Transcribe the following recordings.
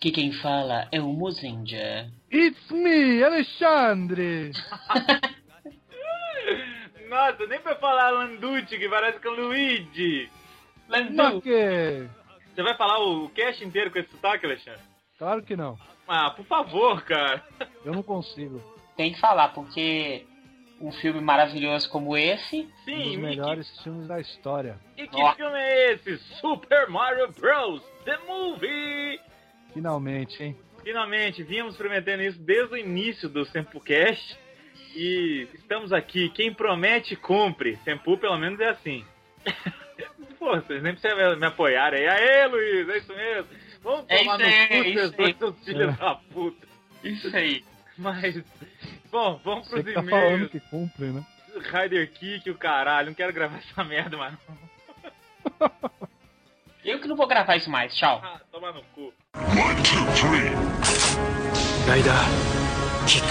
Aqui quem fala é o Mozendia. It's me, Alexandre! Nossa, nem pra falar Landucci, que parece com Luigi. Mas que? Você vai falar o cast inteiro com esse sotaque, Alexandre? Claro que não. Ah, por favor, cara. Eu não consigo. Tem que falar, porque um filme maravilhoso como esse. Sim, um dos melhores que... filmes da história. E que oh. filme é esse? Super Mario Bros. The Movie! Finalmente, hein? Finalmente, vínhamos prometendo isso desde o início do Sempocast. E estamos aqui. Quem promete, cumpre. Sempu, pelo menos, é assim. Pô, vocês nem precisam me apoiar aí. Aê, Luiz, é isso mesmo. Vamos é tomar no cu, seus dois seus filhos da puta. Isso aí. Mas, bom, vamos pros Você e-mails. tá falando que cumpre, né? Rider Kick, o caralho. Não quero gravar essa merda, mano. Eu que não vou gravar isso mais. Tchau. Ah, toma no cu. One, two, three. Rider Kick.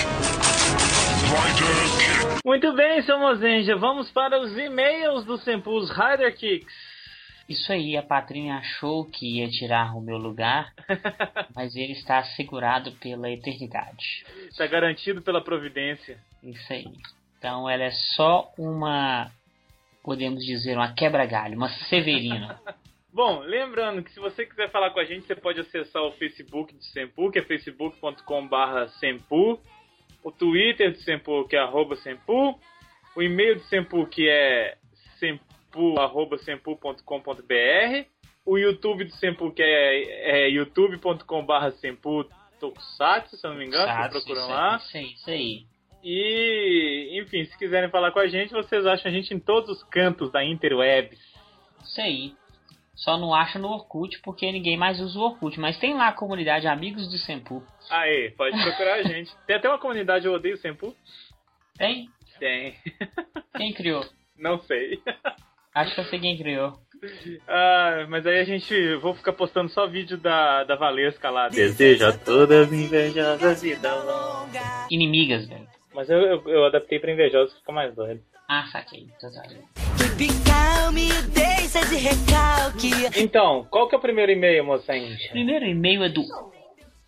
Rider Kick. Muito bem, seu Mozenja. Vamos para os e-mails do Sempus Rider Kicks. Isso aí, a Patrinha achou que ia tirar o meu lugar, mas ele está assegurado pela eternidade. Está garantido pela providência. Isso aí. Então ela é só uma, podemos dizer, uma quebra-galho, uma severina. Bom, lembrando que se você quiser falar com a gente, você pode acessar o Facebook do Sempu, que é facebook.com.br Sempu, o Twitter do Sempu, que é arroba Sempu, o e-mail do Sempu, que é sempu sempu.com.br, o YouTube do Sempu, que é, é youtube.com.br Sempu Tokusatsu, se eu não me engano, vocês procuram isso lá. Isso aí, isso aí. E, enfim, se quiserem falar com a gente, vocês acham a gente em todos os cantos da interwebs. Isso aí. Só não acha no Orkut porque ninguém mais usa o Orkut. Mas tem lá a comunidade Amigos do Sempu. Aí, pode procurar a gente. Tem até uma comunidade Eu Odeio Sempu? Tem? Tem. Quem criou? Não sei. Acho que eu sei quem criou. Ah, mas aí a gente. Vou ficar postando só vídeo da, da Valesca lá. Desejo a todas invejosas vida longa. Inimigas, velho. Mas eu, eu, eu adaptei pra invejosos, fica mais doido. Ah, saquei. Total. De recalque. Então, qual que é o primeiro e-mail, moça Índia? Primeiro e-mail é do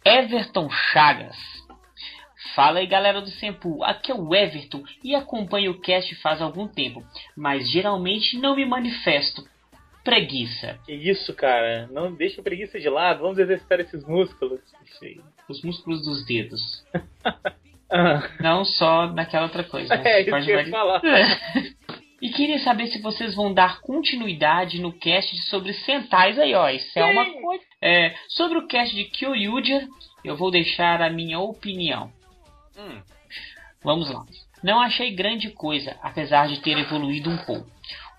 Everton Chagas. Fala aí galera do Sempu, aqui é o Everton e acompanho o cast faz algum tempo, mas geralmente não me manifesto. Preguiça. Que isso, cara? Não deixa a preguiça de lado, vamos exercitar esses músculos. Os músculos dos dedos. Ah. Não só naquela outra coisa. né? É, isso que eu ia falar. E queria saber se vocês vão dar continuidade no cast sobre Sentais aí, ó. Isso é uma coisa. É, sobre o cast de Kyoryuger, eu vou deixar a minha opinião. Hum. Vamos lá. Não achei grande coisa, apesar de ter evoluído um pouco.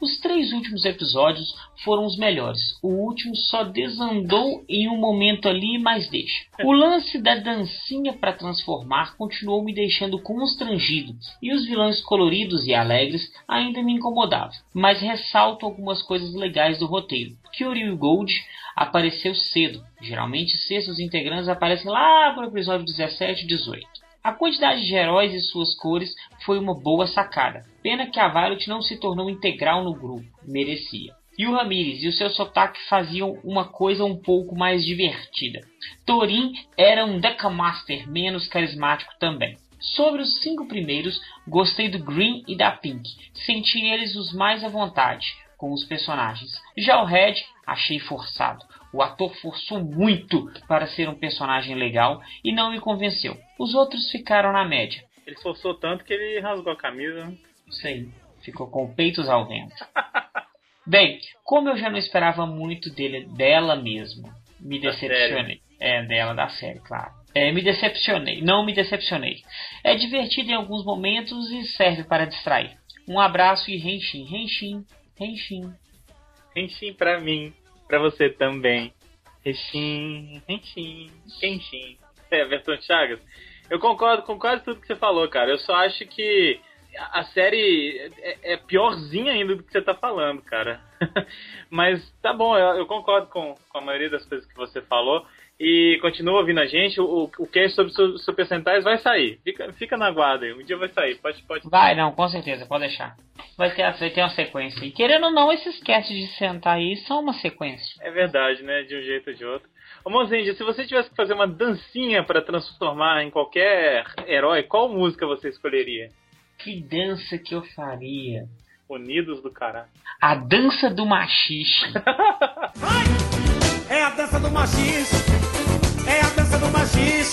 Os três últimos episódios foram os melhores. O último só desandou em um momento ali, mas deixa. O lance da dancinha para transformar continuou me deixando constrangido, e os vilões coloridos e alegres ainda me incomodavam. Mas ressalto algumas coisas legais do roteiro. Kyoryu Gold apareceu cedo. Geralmente sextos integrantes aparecem lá para o episódio 17 e 18. A quantidade de heróis e suas cores foi uma boa sacada. Pena que a Violet não se tornou integral no grupo. Merecia. E o Ramirez e o seu sotaque faziam uma coisa um pouco mais divertida. Torin era um Decamaster menos carismático também. Sobre os cinco primeiros, gostei do Green e da Pink. Senti eles os mais à vontade com os personagens. Já o Red, achei forçado. O ator forçou muito para ser um personagem legal e não me convenceu. Os outros ficaram na média. Ele esforçou tanto que ele rasgou a camisa. né? Aí. Ficou com peitos ao vento. Bem, como eu já não esperava muito dele, dela mesmo, me decepcionei. É, dela da série, claro. É, me decepcionei. Não me decepcionei. É divertido em alguns momentos e serve para distrair. Um abraço e Henshin, Henshin, Henshin. Henshin pra mim, pra você também. Henshin, Henshin, Henshin. É, Berton Chagas. Eu concordo com quase tudo que você falou, cara. Eu só acho que a série é, é piorzinha ainda do que você tá falando, cara. Mas tá bom, eu, eu concordo com, com a maioria das coisas que você falou. E continua ouvindo a gente. O, o cast sobre su- Super Sentais vai sair. Fica, fica na guarda aí. Um dia vai sair. Pode, pode. Vai, não, com certeza, pode deixar. Vai ter, vai ter uma sequência. E querendo ou não, esses casts de sentar aí são uma sequência. É verdade, né? De um jeito ou de outro. Ô, Mozendia, se você tivesse que fazer uma dancinha pra transformar em qualquer herói, qual música você escolheria? Que dança que eu faria? Unidos do caralho. A dança do machixe. É a dança do machis. É a dança do machis.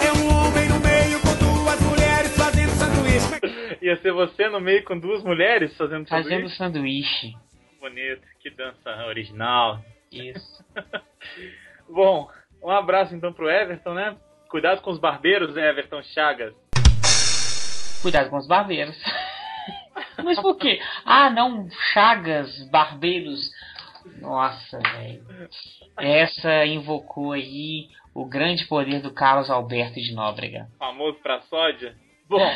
É um homem no meio com duas mulheres fazendo sanduíche. Ia ser você no meio com duas mulheres fazendo tudo Fazendo sanduíche. Bonito, que dança original. Isso. Bom, um abraço então pro Everton, né? Cuidado com os barbeiros, né, Everton Chagas. Cuidado com os barbeiros. Mas por quê? Ah, não, Chagas, barbeiros. Nossa, velho. Essa invocou aí o grande poder do Carlos Alberto de Nóbrega. Famoso pra sódia. Bom,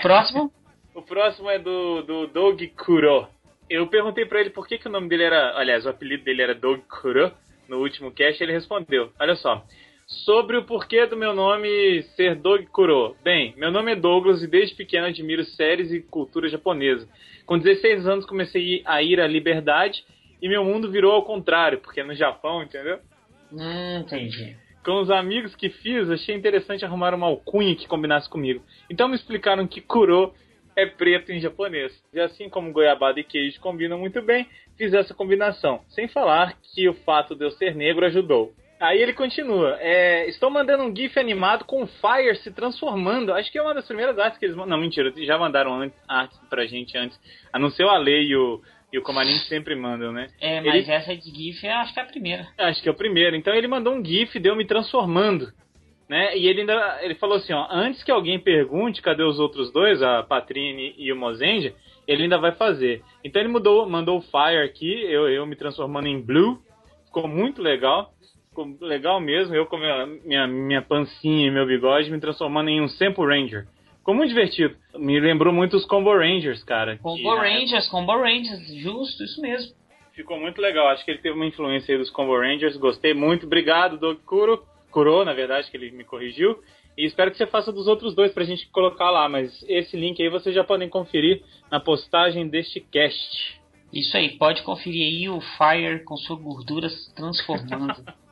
Próximo? o próximo é do, do Doug Kuro. Eu perguntei pra ele por que, que o nome dele era. Aliás, o apelido dele era Doug Kuro no último cast. Ele respondeu: Olha só. Sobre o porquê do meu nome ser Doug Kuro. Bem, meu nome é Douglas e desde pequeno admiro séries e cultura japonesa. Com 16 anos comecei a ir à liberdade e meu mundo virou ao contrário, porque é no Japão, entendeu? Hum, entendi. Com os amigos que fiz, achei interessante arrumar uma alcunha que combinasse comigo. Então me explicaram que Kuro é preto em japonês. E assim como goiabada e queijo combinam muito bem, fiz essa combinação. Sem falar que o fato de eu ser negro ajudou. Aí ele continua. é, estou mandando um GIF animado com o Fire se transformando. Acho que é uma das primeiras artes que eles mandam. Não, mentira, já mandaram antes, artes pra gente antes. A não ser o Ale e o, e o Comarim sempre mandam, né? É, Ele- mas essa de GIF acho que é a primeira. Acho que é o primeiro. Então ele mandou um GIF de eu me transformando. Né? E ele ainda ele falou assim, ó, antes que alguém pergunte cadê os outros dois, a Patrine e o Mozendia, ele ainda vai fazer. Então ele mudou, mandou o Fire aqui, eu, eu me transformando em Blue. Ficou muito legal. Ficou legal mesmo, eu com minha, minha, minha pancinha e meu bigode me transformando em um Sample Ranger. Ficou muito divertido. Me lembrou muito os Combo Rangers, cara. que, Combo né, Rangers, Combo Rangers, justo, isso mesmo. Ficou muito legal. Acho que ele teve uma influência aí dos Combo Rangers. Gostei muito. Obrigado, Doug Kuro. Kuro, na verdade, que ele me corrigiu. E espero que você faça dos outros dois pra gente colocar lá. Mas esse link aí vocês já podem conferir na postagem deste cast. Isso aí, pode conferir aí o Fire com sua gordura se transformando.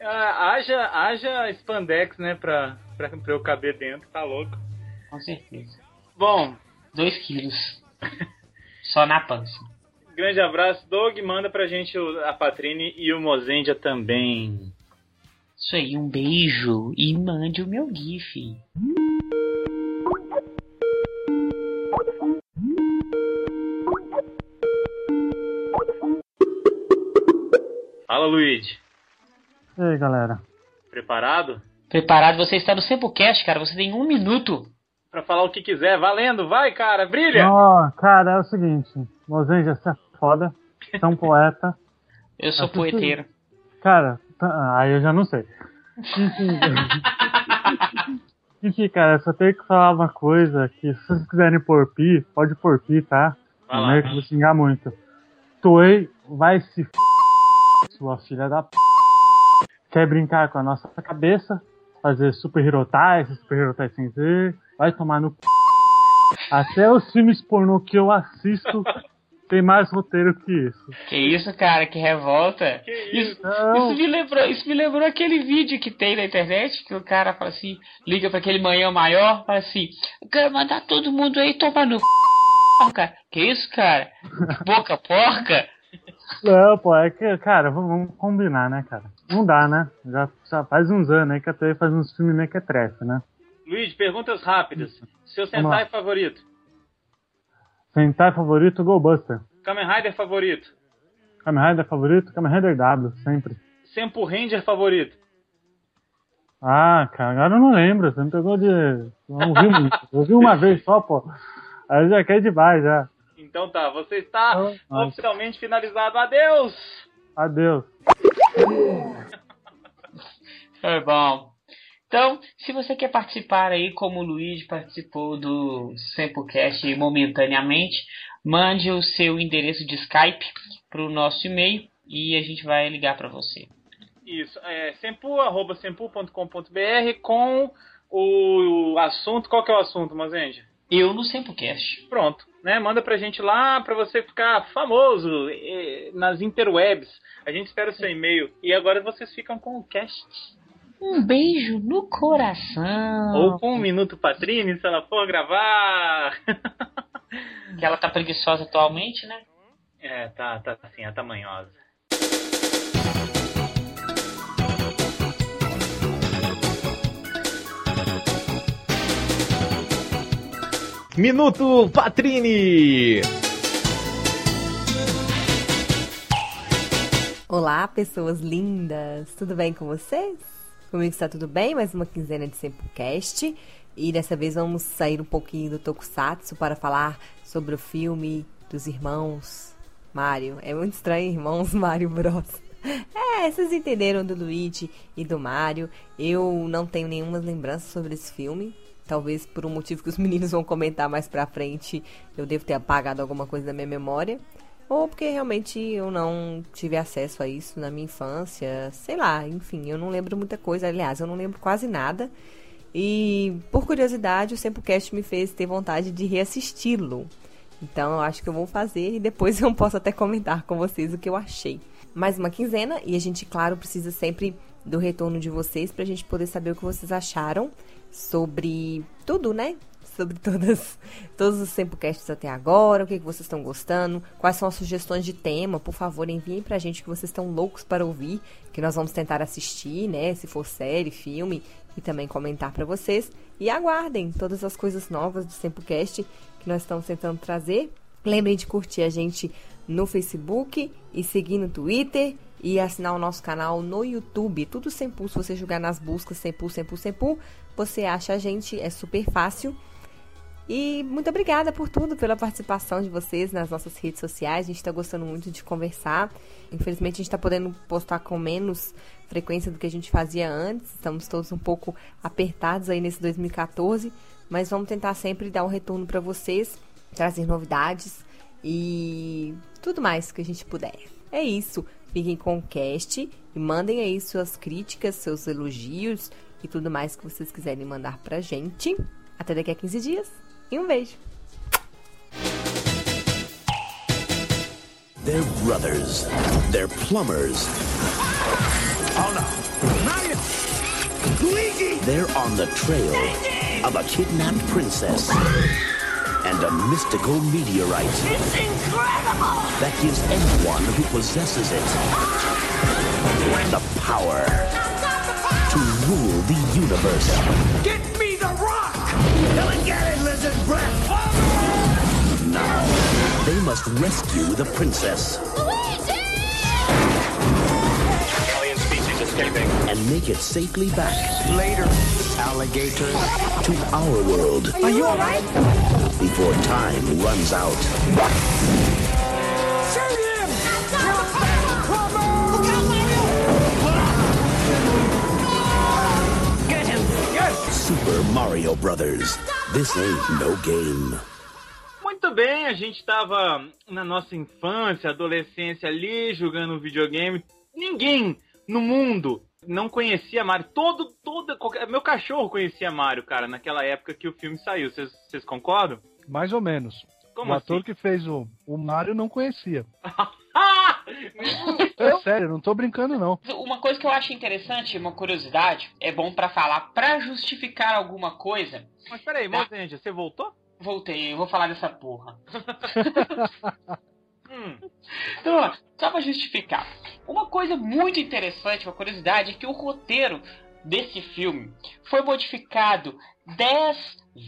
Ah, haja, haja spandex, né, pra, pra, pra eu caber dentro. Tá louco. com certeza. Bom, 2 quilos. Só na pança. grande abraço. Doug, manda pra gente a Patrine e o Mozendia também. Isso aí, um beijo e mande o meu GIF. Fala, Luigi. E aí, galera? Preparado? Preparado? Você está no Sempocast, cara. Você tem um minuto. Pra falar o que quiser. Valendo. Vai, cara. Brilha. Ó, cara, é o seguinte. Mozenja, você é foda. Você é um poeta. Eu sou poeteiro. Cara, tá- aí eu já não sei. Enfim, cara, só tenho que falar uma coisa, que se vocês quiserem pôr pi, pode pôr pi, tá? Vai Não é que vou xingar muito. Toei vai se f... sua filha da p... Quer brincar com a nossa cabeça, fazer super hirotai, super hirotai sem ver, vai tomar no p... Até os filmes pornô que eu assisto tem mais roteiro que isso. Que isso, cara? Que revolta. Que Isso, Não. isso me lembrou, isso me lembrou aquele vídeo que tem na internet que o cara fala assim, liga pra aquele manhã maior, fala assim, quero mandar todo mundo aí tomar no c... cara. Que isso, cara? Boca porca? Não, pô, é que, cara, vamos, combinar, né, cara? Não dá, né? Já, já faz uns anos aí que a TV faz uns filmes meio que é trash, né? Luigi, perguntas rápidas. Seu. Sentai favorito? Sentai favorito, Goldbuster. Kamen Rider favorito? Kamen Rider favorito, Kamen Rider W, sempre. Sempo Ranger favorito? Ah, cara, agora eu não lembro, você me pegou de... Não ouvi muito. Ouvi uma vez só, pô. Aí já quer demais, já. Então tá, você está Ah, oficialmente finalizado. Adeus! Adeus. Foi bom. Então, se você quer participar aí, como o Luigi participou do Sempocast momentaneamente, mande o seu endereço de Skype para o nosso e-mail e a gente vai ligar para você. Isso, é sempu, sempu.com.br com o, o assunto. Qual que é o assunto, Mozenja? Eu no SempoCast. Pronto, né? Manda pra gente lá pra você ficar famoso eh, nas interwebs. A gente espera o seu e-mail. E agora vocês ficam com o cast. Um beijo no coração. Ou com um minuto Patrine, se ela for gravar. Que ela tá preguiçosa atualmente, né? é, tá, tá assim, é tamanhosa. Minuto Patrini! Olá, pessoas lindas! Tudo bem com vocês? Comigo está tudo bem? Mais uma quinzena de Sempocast. E dessa vez vamos sair um pouquinho do Tokusatsu para falar sobre o filme dos irmãos Mario. É muito estranho, irmãos Mario Bros. É, vocês entenderam do Luigi e do Mario. Eu não tenho nenhuma lembrança sobre esse filme. Talvez por um motivo que os meninos vão comentar mais pra frente, eu devo ter apagado alguma coisa da minha memória. Ou porque realmente eu não tive acesso a isso na minha infância. Sei lá, enfim, eu não lembro muita coisa. Aliás, eu não lembro quase nada. E por curiosidade, o Sempocast me fez ter vontade de reassisti-lo. Então eu acho que eu vou fazer e depois eu posso até comentar com vocês o que eu achei. Mais uma quinzena e a gente, claro, precisa sempre do retorno de vocês pra gente poder saber o que vocês acharam sobre tudo, né? Sobre todas, todos os Sempocasts até agora, o que, que vocês estão gostando, quais são as sugestões de tema, por favor, enviem pra gente que vocês estão loucos para ouvir, que nós vamos tentar assistir, né? Se for série, filme, e também comentar pra vocês. E aguardem todas as coisas novas do Sempocast que nós estamos tentando trazer. Lembrem de curtir a gente no Facebook e seguir no Twitter e assinar o nosso canal no YouTube. Tudo Sempu, se você jogar nas buscas Sempu, Sempu, Sempu, você acha a gente, é super fácil. E muito obrigada por tudo, pela participação de vocês nas nossas redes sociais. A gente está gostando muito de conversar. Infelizmente, a gente está podendo postar com menos frequência do que a gente fazia antes. Estamos todos um pouco apertados aí nesse 2014. Mas vamos tentar sempre dar um retorno para vocês, trazer novidades e tudo mais que a gente puder. É isso. Fiquem com o cast e mandem aí suas críticas, seus elogios e tudo mais que vocês quiserem mandar pra gente. Até daqui a 15 dias e um beijo. They're brothers. They're plumbers. Oh no! Mario! Luigi! They're on the trail of a kidnapped princess and a mystical meteorite It's incredible! that gives anyone who possesses it the power to rule the universe. Get me the rock! Come and get it, lizard breath! Now, they must rescue the princess Alien species escaping. and make it safely back Later, alligator. to our world Are you alright? before time runs out. Mario Brothers. This ain't no game. Muito bem, a gente tava na nossa infância, adolescência ali, jogando videogame. Ninguém no mundo não conhecia Mario. Todo, toda, qualquer- meu cachorro conhecia Mario, cara, naquela época que o filme saiu. Vocês concordam? Mais ou menos. Como o ator assim? que fez o, o Mario não conhecia. É sério, eu não tô brincando não. Uma coisa que eu acho interessante, uma curiosidade, é bom pra falar, pra justificar alguma coisa. Mas peraí, Tá. Mozenja, você voltou? Voltei, eu vou falar dessa porra. Hum, Então, ó, só pra justificar. Uma coisa muito interessante, uma curiosidade, é que o roteiro desse filme foi modificado 10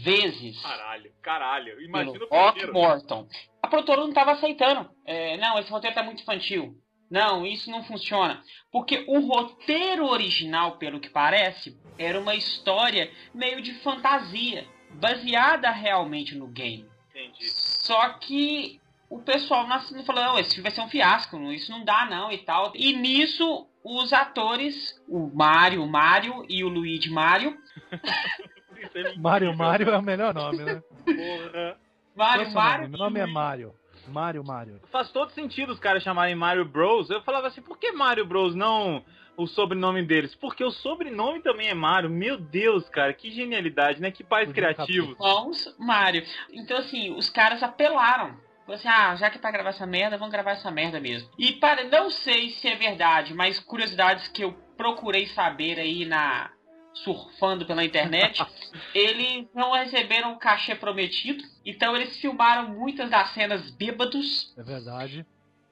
vezes caralho, caralho. Imagina o primeiro. Morton. A produtora não estava aceitando. É, não, esse roteiro tá muito infantil. Não, isso não funciona. Porque o roteiro original, pelo que parece, era uma história meio de fantasia, baseada realmente no game. Entendi. Só que o pessoal nascendo falou, não, esse filme vai ser um fiasco, não, isso não dá não e tal. E nisso, os atores, o Mario, o Mario e o Luigi Mario, É Mario Mario é o melhor nome, né? Porra. Mario, Nossa, Mario, Meu nome é Mario. Mario Mario. Faz todo sentido os caras chamarem Mario Bros. Eu falava assim, por que Mario Bros não o sobrenome deles? Porque o sobrenome também é Mario. Meu Deus, cara, que genialidade, né? Que pais criativos. Irmãos Mario. Então, assim, os caras apelaram. Assim, ah, já que é pra gravar essa merda, vamos gravar essa merda mesmo. E para, não sei se é verdade, mas curiosidades que eu procurei saber aí na surfando pela internet, eles não receberam o cachê prometido, então eles filmaram muitas das cenas bêbados. É verdade.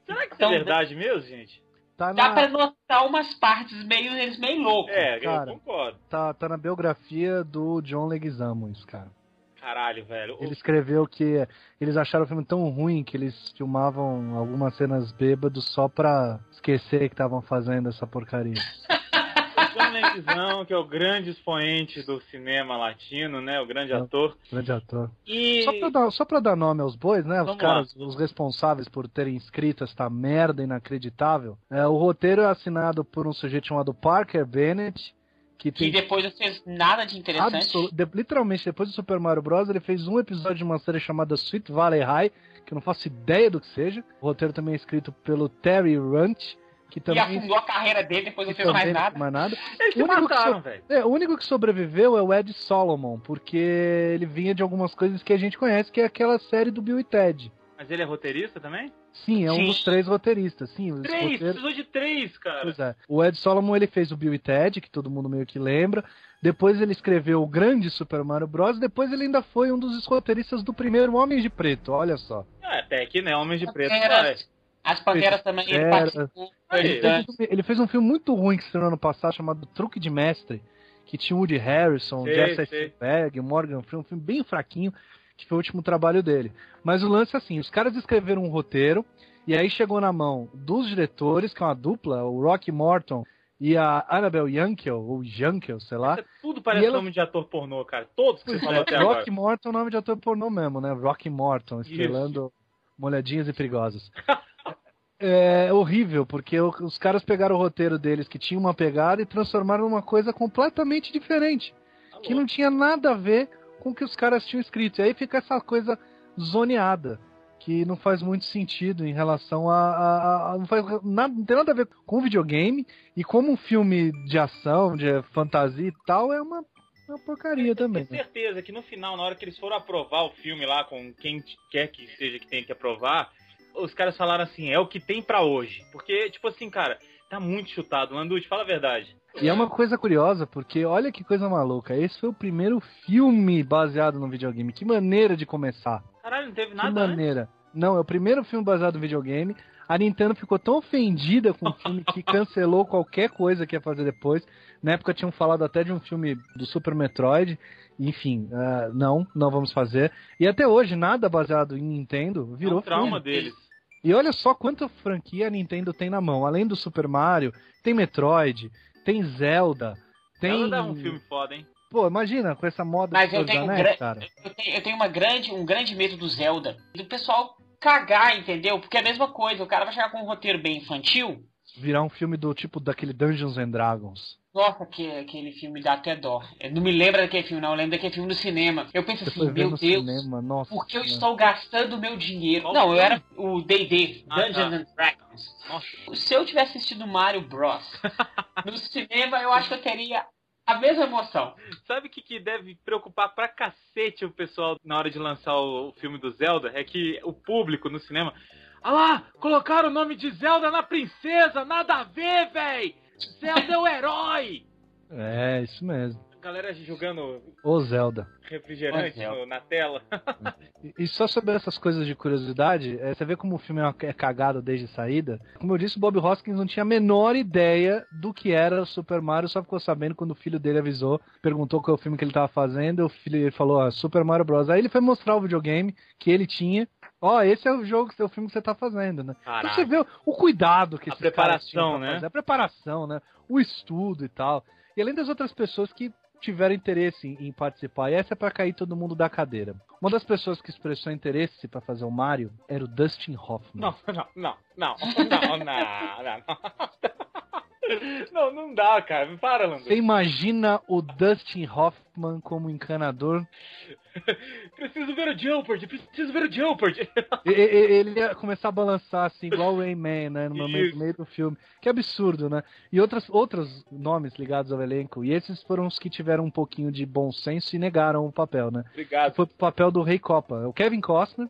Será que Então, isso é verdade mesmo, gente? Tá Dá na, pra notar umas partes meio, eles meio loucos. É, Cara. eu concordo. tá, tá na biografia do John Leguizamo isso, cara. Caralho, velho. Ele escreveu que eles acharam o filme tão ruim que eles filmavam algumas cenas bêbados só pra esquecer que estavam fazendo essa porcaria. O John Leguizamo, que é o grande expoente do cinema latino, né? O grande ator. Grande ator. E Só pra, dar, só pra dar nome aos bois, né? Os Vamos caras, os responsáveis por terem escrito esta merda inacreditável. É, o roteiro é assinado por um sujeito chamado Parker Bennett, que Que tem depois não fez nada de interessante. absolu- de- literalmente depois do Super Mario Bros. ele fez um episódio de uma série chamada Sweet Valley High, que eu não faço ideia do que seja. O roteiro também é escrito pelo Terry Runt, que E também afundou a carreira dele, depois não fez mais nada. mais nada. eles se O único que mataram, so- velho. É, o único que sobreviveu é o Ed Solomon, porque ele vinha de algumas coisas que a gente conhece, que é aquela série do Bill e Ted. Mas ele é roteirista também? Sim, é um Sim. dos três roteiristas. Sim, Três, roteiros- precisou de três, cara. Pois é. O Ed Solomon ele fez o Bill e Ted, que todo mundo meio que lembra. Depois ele escreveu o grande Super Mario Bros. Depois ele ainda foi um dos roteiristas do primeiro Homem de Preto. Olha só. É, até que, né? Homens de Preto. Panteras. vai. As Panteras também, ele participou. Ele fez, um, ele fez um filme muito ruim que estreou ano passado chamado Truque de Mestre, que tinha o Woody Harrison, Sei, Jesse. Eisenberg, Morgan Freeman, um filme bem fraquinho, que foi o último trabalho dele. Mas o lance é assim, os caras escreveram um roteiro, e aí chegou na mão dos diretores, que é uma dupla, o Rocky Morton e a Annabelle Yankel, ou Yankel, sei lá. Isso é Tudo parece ela- nome de ator pornô, cara. Todos que você falou é, até agora. Rocky Morton é o nome de ator pornô mesmo, né? Rocky Morton, estrelando molhadinhas e perigosas. É horrível, porque os caras pegaram o roteiro deles que tinha uma pegada e transformaram numa coisa completamente diferente. Tá Que não tinha nada a ver com o que os caras tinham escrito. E aí fica essa coisa zoneada, que não faz muito sentido em relação a. a- a- não, faz nada, não tem nada a ver com videogame. E como um filme de ação, de fantasia e tal, é uma, uma porcaria também. Tenho né? certeza que no final, na hora que eles foram aprovar o filme lá com quem quer que seja que tenha que aprovar, os caras falaram assim, é o que tem pra hoje. Porque, tipo assim, cara, tá muito chutado. Landucci, fala a verdade. E é uma coisa curiosa, porque olha que coisa maluca. Esse foi o primeiro filme baseado no videogame. Que maneira de começar. Caralho, não teve Que nada, né? maneira. Não, é o primeiro filme baseado no videogame. A Nintendo ficou tão ofendida com o filme que cancelou qualquer coisa que ia fazer depois. Na época tinham falado até de um filme do Super Metroid. Enfim, ah, não, não vamos fazer. E até hoje, nada baseado em Nintendo É virou um trauma filme. deles. E olha só quanta franquia a Nintendo tem na mão. Além do Super Mario, tem Metroid, tem Zelda, tem. Ela dá um filme foda, hein? Pô, imagina com essa moda Mas de eu dos tenho, um anéis, gran- cara. eu tenho, eu tenho uma grande, um grande medo do Zelda. Do pessoal cagar, entendeu? Porque é a mesma coisa. O cara vai chegar com um roteiro bem infantil. Virar um filme do tipo daquele Dungeons and Dragons. Nossa, que, aquele filme dá até dó. Eu não me lembro daquele filme, não. Eu lembro daquele filme no cinema. Eu penso Você assim, meu Deus, cinema, nossa. por que eu senhora. estou gastando meu dinheiro? Qual não, eu era o D&D, Ah, Dungeons tá. and Dragons. Nossa. Se eu tivesse assistido Mario Bros. no cinema, eu acho que eu teria a mesma emoção. Sabe o que, que deve preocupar pra cacete o pessoal na hora de lançar o, o filme do Zelda? É que o público no cinema. Ah lá, colocaram o nome de Zelda na princesa, nada a ver, véi! Zelda é o herói! É, isso mesmo. A galera jogando Ô Zelda. refrigerante Ô, Zelda. no- na tela. E- E só sobre essas coisas de curiosidade, é, você vê como o filme é é cagado desde a saída. Como eu disse, o Bob Hoskins não tinha a menor ideia do que era o Super Mario, só ficou sabendo quando o filho dele avisou, perguntou qual é o filme que ele tava fazendo, o filho dele falou, ó, Super Mario Bros. Aí ele foi mostrar o videogame que ele tinha. Ó, esse é o jogo, é o filme que você tá fazendo, né? Então Caraca. você vê o, o cuidado que A preparação, pra né? fazer, A preparação, né? O estudo e tal. E além das outras pessoas que tiveram interesse em, em participar. E essa é pra cair todo mundo da cadeira. Uma das pessoas que expressou interesse pra fazer o Mario era o Dustin Hoffman. Não, não, não, não, não, não, não. Não, não dá, cara. Para, Lando. Você imagina o Dustin Hoffman como encanador? Preciso ver o Jeopardy, preciso ver o e- Ele ia começar a balançar assim, igual o Rayman, né? No momento, meio do filme. Que absurdo, né? E outras, outros nomes ligados ao elenco. E esses foram os que tiveram um pouquinho de bom senso e negaram o papel, né? Obrigado. Foi pro papel do Rei Copa. O Kevin Costner.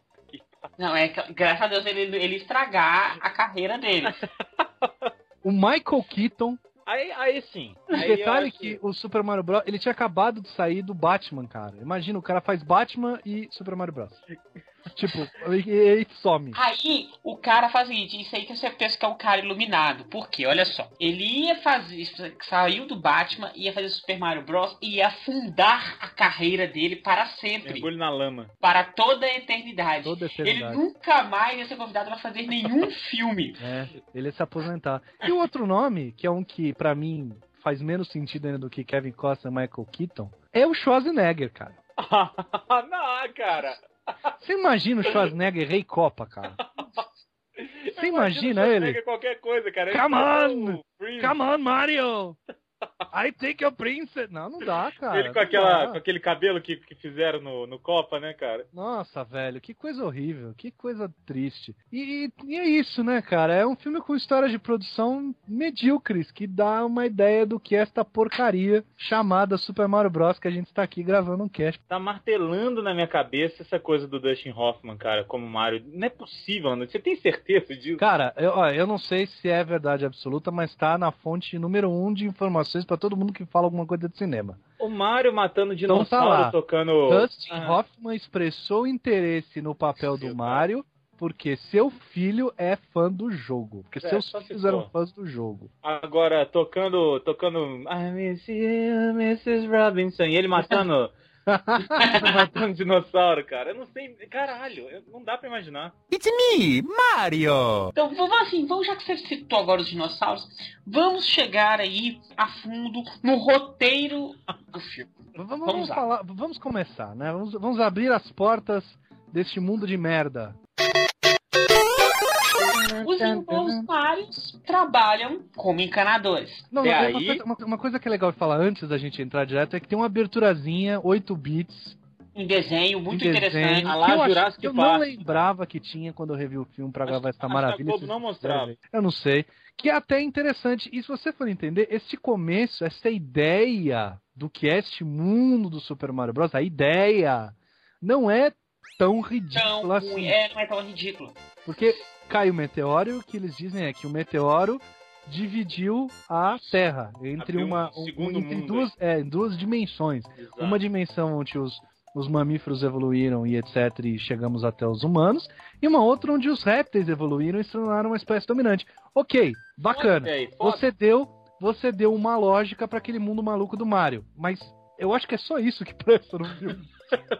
Não, é que, graças a Deus ele, ele estragar a carreira dele. O Michael Keaton. Aí, aí sim. O Aí detalhe acho que o Super Mario Bros. Ele tinha acabado de sair do Batman, cara. Imagina, o cara faz Batman e Super Mario Bros. tipo, e, e, e some. Aí o cara faz o seguinte, isso aí que você pensa que é o cara iluminado. Por quê? Olha só. Ele ia fazer. Saiu do Batman, ia fazer Super Mario Bros. e ia afundar a carreira dele para sempre. Mergulho na lama. Para toda a eternidade. Toda a Ele eternidade. nunca mais ia ser convidado para fazer nenhum filme. É, ele ia se aposentar. E o outro nome, que é um que pra mim faz menos sentido ainda do que Kevin Costner e Michael Keaton, é o Schwarzenegger, cara. não, cara. Você imagina o Schwarzenegger rei Copa, cara? Você imagina ele? qualquer coisa, cara. Come on! Freeze. Come on, Mario! I take your princess! Não, não dá, cara. Ele com, aquela, com aquele cabelo que, que fizeram no, no Copa, né, cara? Nossa, velho, que coisa horrível, que coisa triste. E, e é isso, né, cara? É um filme com histórias de produção medíocres, que dá uma ideia do que é esta porcaria chamada Super Mario Bros. que a gente está aqui gravando um cast. Tá martelando na minha cabeça essa coisa do Dustin Hoffman, cara, como Mario. Não é possível, Ana. Você tem certeza disso? Cara, eu, ó, eu não sei se é verdade absoluta, mas tá na fonte número um de informações pra todo mundo que fala alguma coisa de cinema. O Mario matando Então tá dinossauro lá. tocando. Dustin Ah. Hoffman expressou interesse no papel do Mario porque seu filho é fã do jogo. Porque É, seus filhos eram fãs do jogo. Agora tocando. tocando. I miss you, Mrs. Robinson. E ele matando. matando dinossauro, cara. Eu não sei. Caralho, eu- não dá pra imaginar. It's me, Mario! Então, vamos assim, vamos, já que você citou agora os dinossauros, vamos chegar aí a fundo no roteiro do filme. Vamos, Vamos falar, vamos começar, né? Vamos, vamos abrir as portas deste mundo de merda. Os irmãos Marios trabalham como encanadores. Não, E não, aí? uma, coisa, uma- uma coisa que é legal de falar antes da gente entrar direto é que tem uma aberturazinha, 8 bits. Um desenho muito em desenho, interessante. Ah lá, que eu, Jurassic que eu não lembrava que tinha quando eu revi o filme pra Acho- gravar essa que a maravilha. Não mostrava. Eu não sei. Que é até interessante. E se você for entender, esse começo, essa ideia do que é este mundo do Super Mario Bros., a ideia não é tão ridícula assim. ruim, é, não é tão ridículo. Porque cai o meteoro e o que eles dizem é que o meteoro dividiu a Terra entre Abriu um uma um- segundo entre mundo duas, é, em duas dimensões. Exato. Uma dimensão onde os, os mamíferos evoluíram e etc. e chegamos até os humanos, e uma outra onde os répteis evoluíram e se tornaram uma espécie dominante. Ok, bacana. Você deu, você deu uma lógica para aquele mundo maluco do Mario, mas eu acho que é só isso que presta no filme.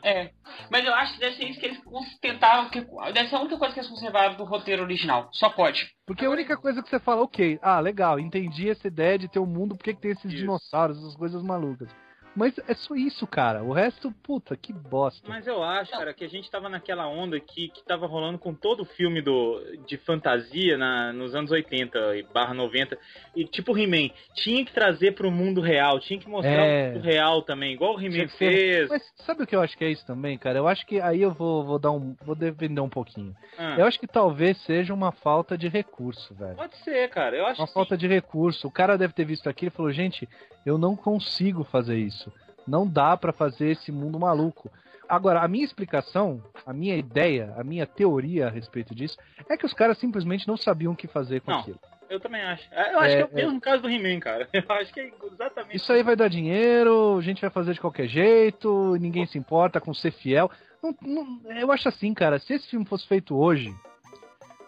É. Mas eu acho que deve ser isso que eles tentaram. Que, deve ser a única coisa que eles conservaram do roteiro original. Só pode. Porque a única coisa que você fala, ok, ah, legal, entendi essa ideia de ter um mundo, por que que tem esses Isso. dinossauros, essas coisas malucas. Mas é só isso, cara. O resto, puta, que bosta. Mas eu acho, cara, que a gente tava naquela onda que, que tava rolando com todo filme do, de fantasia na, nos anos 80 e barra 90. E tipo He-Man, tinha que trazer pro mundo real, tinha que mostrar É. o real também, igual o He-Man fez. Mas sabe o que eu acho que é isso também, cara? Eu acho que aí eu vou, vou dar um. vou defender um pouquinho. Ah, Eu acho que talvez seja uma falta de recurso, velho. Pode ser, cara. Eu acho Uma falta de recurso. O cara deve ter visto aquilo e falou, gente, eu não consigo fazer isso. Não dá pra fazer esse mundo maluco. Agora, a minha explicação, a minha ideia, a minha teoria a respeito disso, é que os caras simplesmente não sabiam o que fazer com Não. aquilo. Eu também acho. Eu acho É, que é o mesmo caso do He-Man, cara. Eu acho que é exatamente Isso aí vai dar dinheiro, a gente vai fazer de qualquer jeito, ninguém se importa com ser fiel. Não- não- eu acho assim, cara, se esse filme fosse feito hoje,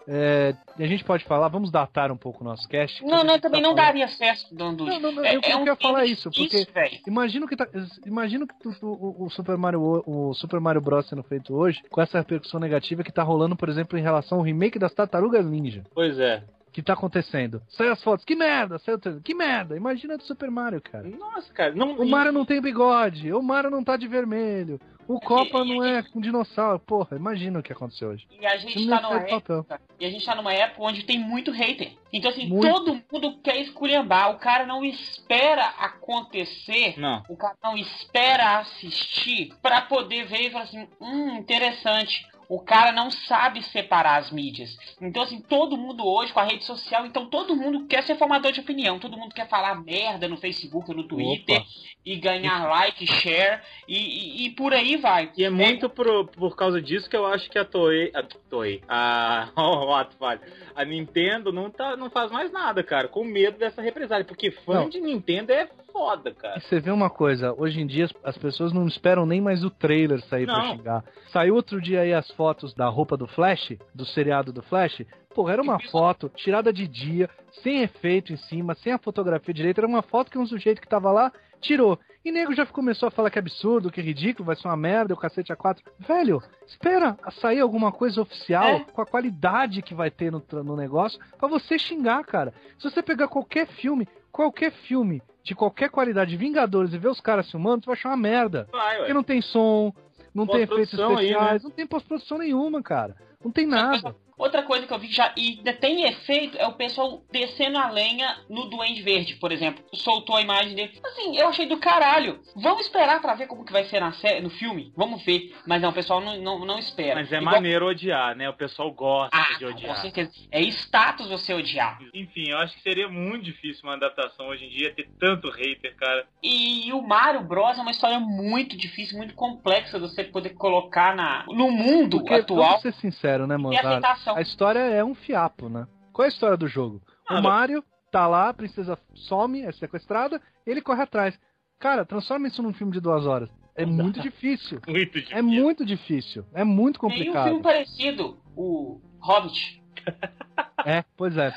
é, a gente pode falar, vamos datar um pouco o nosso cast. Não, não, Tá também não falando- daria certo, Dandu. Não, não, não, é, eu é um queria falar isso, difícil, porque- velho. Imagino que, tá, imagino que tu- tu- o, o Super Mario, o Super Mario Bros. sendo feito hoje, com essa repercussão negativa que tá rolando, por exemplo, em relação ao remake das Tartarugas Ninja. Pois é. que tá acontecendo. Sai as fotos, que merda, sai o trailer, que merda. Imagina do Super Mario, cara. Nossa, cara, não. O Mario não tem bigode, o Mario não tá de vermelho, o Copa não é um dinossauro. Porra, imagina o que aconteceu hoje. E a gente tá numa papel. época. E a gente tá numa época onde tem muito hater. Então, assim, Muito. todo mundo quer esculhambar. O cara não espera acontecer. Não. O cara não espera assistir pra poder ver e falar assim, hum, interessante. O cara não sabe separar as mídias. Então, assim, todo mundo hoje com a rede social, então todo mundo quer ser formador de opinião. Todo mundo quer falar merda no Facebook no Twitter Opa. e ganhar like, share e, e- e por aí vai. E é muito por, por causa disso que eu acho que a Toei. A Toei. A. A Nintendo não, tá, não faz mais nada, cara. Com medo dessa represália. Porque fã Não. de Nintendo é foda, E cara. você vê uma coisa, hoje em dia as- as pessoas não esperam nem mais o trailer sair pra Não. xingar. Saiu outro dia aí as fotos da roupa do Flash, do seriado do Flash. Pô, era uma foto tirada de dia, sem efeito em cima, sem a fotografia direita. Era uma foto que um sujeito que tava lá tirou. E nego já começou a falar que é absurdo, que é ridículo, vai ser uma merda, o cacete a quatro. Velho, espera sair alguma coisa oficial É. com a qualidade que vai ter no, no negócio pra você xingar, cara. Se você pegar qualquer filme, qualquer filme de qualquer qualidade, Vingadores, e ver os caras filmando, você vai achar uma merda. Vai. Porque não tem som, não tem efeitos Pós-produção aí, especiais, né? não tem pós-produção nenhuma, cara. Não tem nada. Outra coisa que eu vi que já e ainda tem efeito é o pessoal descendo a lenha no Duende Verde, por exemplo. Soltou a imagem dele. Assim, eu achei do caralho. Vamos esperar pra ver como que vai ser na série, no filme? Vamos ver. Mas não, o pessoal não, não, não espera. Mas é Igual- maneiro odiar, né? O pessoal gosta Ah, de com odiar. certeza. É status você odiar. Enfim, eu acho que seria muito difícil uma adaptação hoje em dia ter tanto hater, cara. E o Mario Bros é uma história muito difícil, muito complexa de você poder colocar na, no mundo Porque, atual vamos ser sincero, né, e Mozart? aceitação. A história é um fiapo, né? Qual é a história do jogo? Ah, o Mario tá lá, a princesa some, é sequestrada, ele corre atrás. Cara, transforma isso num filme de duas horas. É muito difícil. Muito difícil. É muito difícil. É muito Tem um complicado. filme parecido, o Hobbit. É, pois é.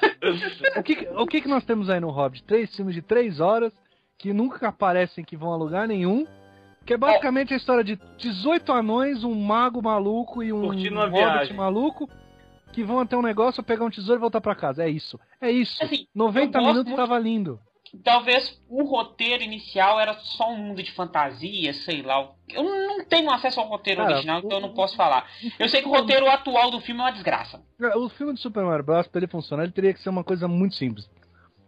o que, que- o que, que nós temos aí no Hobbit? Três filmes de três horas que nunca aparecem que vão a lugar nenhum. Que é basicamente a história de 18 anões, um mago maluco e um hobbit viagem. maluco que vão até um negócio, pegar um tesouro e voltar pra casa. É isso. É isso. Assim, 90 eu gosto minutos muito- tava lindo. Talvez o roteiro inicial era só um mundo de fantasia, sei lá. Eu não tenho acesso ao roteiro Cara, original, então eu não posso falar. Eu sei que o roteiro atual do filme é uma desgraça. O filme de Super Mario Bros, pra ele funcionar, ele teria que ser uma coisa muito simples.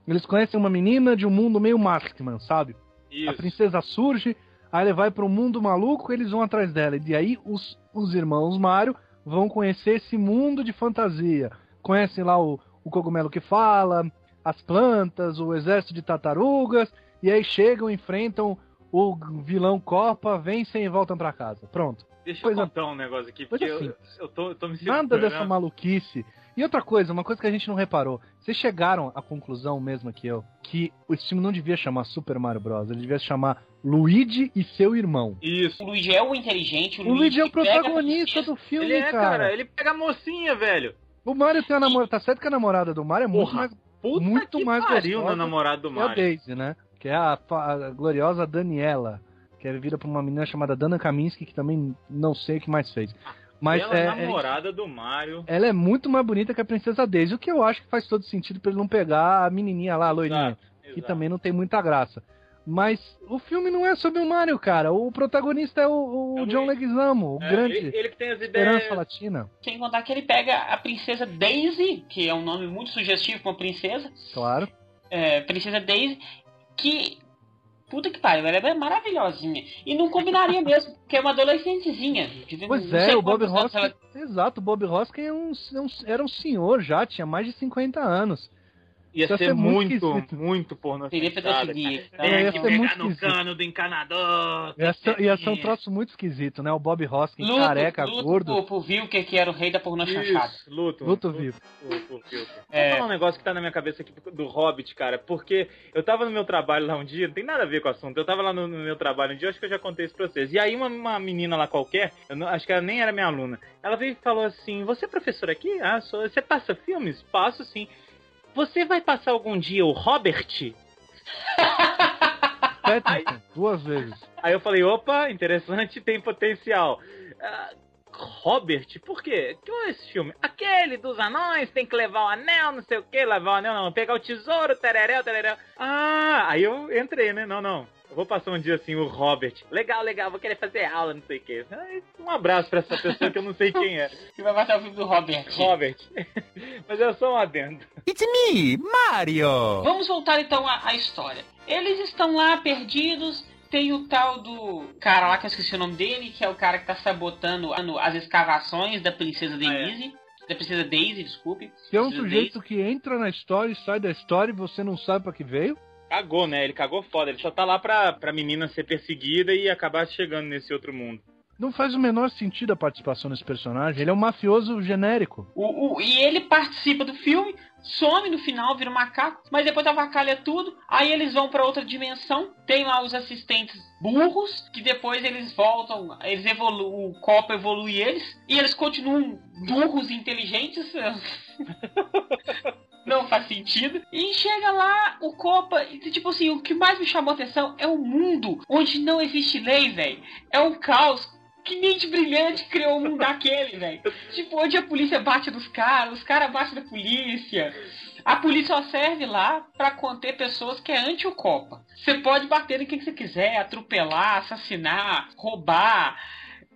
Eles conhecem uma menina de um mundo meio Maskman, sabe? A Isso. princesa surge, aí ela vai para um mundo maluco, eles vão atrás dela. E aí os, os irmãos Mario vão conhecer esse mundo de fantasia. Conhecem lá o, o cogumelo que fala, as plantas, o exército de tartarugas, e aí chegam, enfrentam o vilão Copa, vencem e voltam para casa. Pronto. Deixa coisa- eu contar um negócio aqui, porque eu, eu, tô, eu tô me Nada segurando. dessa maluquice. E outra coisa, uma coisa que a gente não reparou. Vocês chegaram à conclusão mesmo que eu, que o filme não devia chamar Super Mario Bros. Ele devia se chamar Luigi e seu irmão. Isso. O Luigi é o inteligente, o, O Luigi é o que protagonista do filme, Ele é, cara. cara. Ele pega a mocinha, velho. O Mario tem a namorada. Tá certo que a namorada do Mario é muito Porra, mais. Puta Muito que mais pariu na namorada do que é a Mario. Daisy, né? Que é a, a gloriosa Daniela. Que é vira pra uma menina chamada Dana Kaminsky, que também não sei o que mais fez. Mas Ela é, é- namorada do Mario. ela é muito mais bonita que a Princesa Daisy, o que eu acho que faz todo sentido pra ele não pegar a menininha lá, a loirinha. Exato, que exato. também não tem muita graça. Mas o filme não é sobre o Mario, cara. O protagonista é o, o É o John. Leguizamo, o É, grande ele, ele que tem as Esperança ideias. Latina. Sem contar que ele pega a princesa Daisy, que é um nome muito sugestivo pra uma princesa. Claro. É, princesa Daisy, que. Puta que pariu, ela é maravilhosinha. E não combinaria mesmo, porque é uma adolescentezinha. Pois é, o Bob anos Hoskins. Exato, o Bob Hoskins é um, é um- era um senhor já, tinha mais de 50 anos. Ia Isso ia ser ser muito muito, muito pornô. Seria pra seguir. É, ia que ser muito pegar no esquisito. cano do encanador. Ia ser, ia ser um troço muito esquisito, né? O Bob Hoskins, Luto, careca, luto gordo, Por, por Vilker, que era o rei da pornô chanchada. Isso, luto. luto vivo. É. Vou falar um negócio que tá na minha cabeça aqui do Hobbit, cara, porque eu tava no meu trabalho lá um dia, não tem nada a ver com o assunto, eu tava lá no, no meu trabalho um dia, acho que eu já contei isso pra vocês. E aí uma, uma menina lá qualquer, eu não- acho que ela nem era minha aluna, ela veio e falou assim, você é professor aqui? Ah, sou. Você passa filmes? Passo sim. Você vai passar algum dia o Robert? Pattinson, duas vezes. Aí eu falei, opa, interessante, tem potencial. Ah, Robert? Por quê? Que é esse filme? Aquele dos anões, tem que levar o anel, não sei o que, levar o anel, não, pegar o tesouro, tereréu, tereréu. Ah, aí eu entrei, né? Não, não. Eu vou passar um dia assim, o Robert. Legal, legal, vou querer fazer aula, não sei o que. Um abraço pra essa pessoa que eu não sei quem é. Que vai matar o filme do Robert. Robert. Mas é só um adendo. It's me, Mario! Vamos voltar então à, à história. Eles estão lá perdidos. Tem o tal do cara lá que eu esqueci o nome dele, que é o cara que tá sabotando as escavações da princesa Denise. Da princesa Daisy, desculpe. Que é um sujeito que entra na história e sai da história e você não sabe pra que veio. Cagou, né? Ele cagou foda. Ele só tá lá pra, pra menina ser perseguida e acabar chegando nesse outro mundo. Não faz o menor sentido a participação desse personagem. Ele é um mafioso genérico. O, o- e ele participa do filme, some no final, vira um macaco, mas depois avacalha tudo. Aí eles vão pra outra dimensão. Tem lá os assistentes burros, que depois eles voltam, eles evolu o Copa evolui eles, e eles continuam burros e inteligentes. Não faz sentido. E chega lá o Copa, e tipo assim, o que mais me chamou a atenção é o mundo onde não existe lei, velho. É um caos. Que mente brilhante criou um mundo daquele, velho. Tipo, onde a polícia bate nos caras, os caras batem na polícia. A polícia só serve lá pra conter pessoas que é anti o Copa. Você pode bater em quem você quiser, atropelar, assassinar, roubar.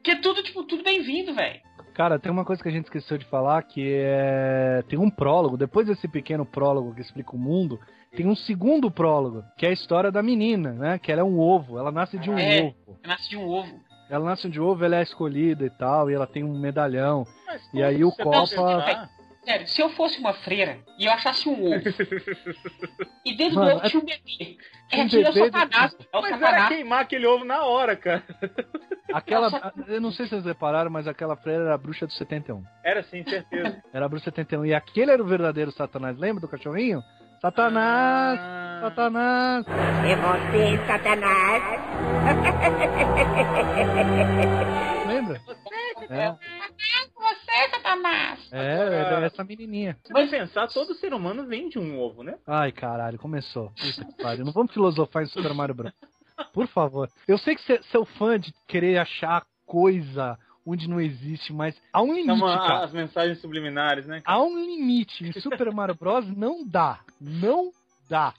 Que é tudo, tipo, tudo bem-vindo, velho. Cara, tem uma coisa que a gente esqueceu de falar que é. Tem um prólogo, depois desse pequeno prólogo que explica o mundo, tem um segundo prólogo, que é a história da menina, né? Que ela é um ovo, ela nasce de um É. ovo. Nasce de um ovo. Ela nasce de um ovo, ela é escolhida e tal, e ela tem um medalhão. Mas E aí o Copa- pensar- Sério, se eu fosse uma freira e eu achasse um ovo, e dentro do Mano, ovo tinha um bebê. É um é o bebê satanás. É o Mas era satanás. queimar aquele ovo na hora, cara. Aquela. Eu não sei se vocês repararam, mas aquela freira era a bruxa do 71. Era sim, certeza. Era a bruxa 71. E aquele era o verdadeiro Satanás. Lembra do cachorrinho? Satanás! Ah, Satanás! É você, Satanás. Lembra? É, Você, Satanás. É, era essa menininha. Se vai pensar, todo ser humano vem de um ovo, né? Ai, caralho, começou. Puta que pariu. Não vamos filosofar em Super Mario Bros. Por favor. Eu sei que você é fã de querer achar coisa onde não existe, mas há um limite, São a- cara. as mensagens subliminares, né? Há um limite. Em Super Mario Bros. não dá. Não dá.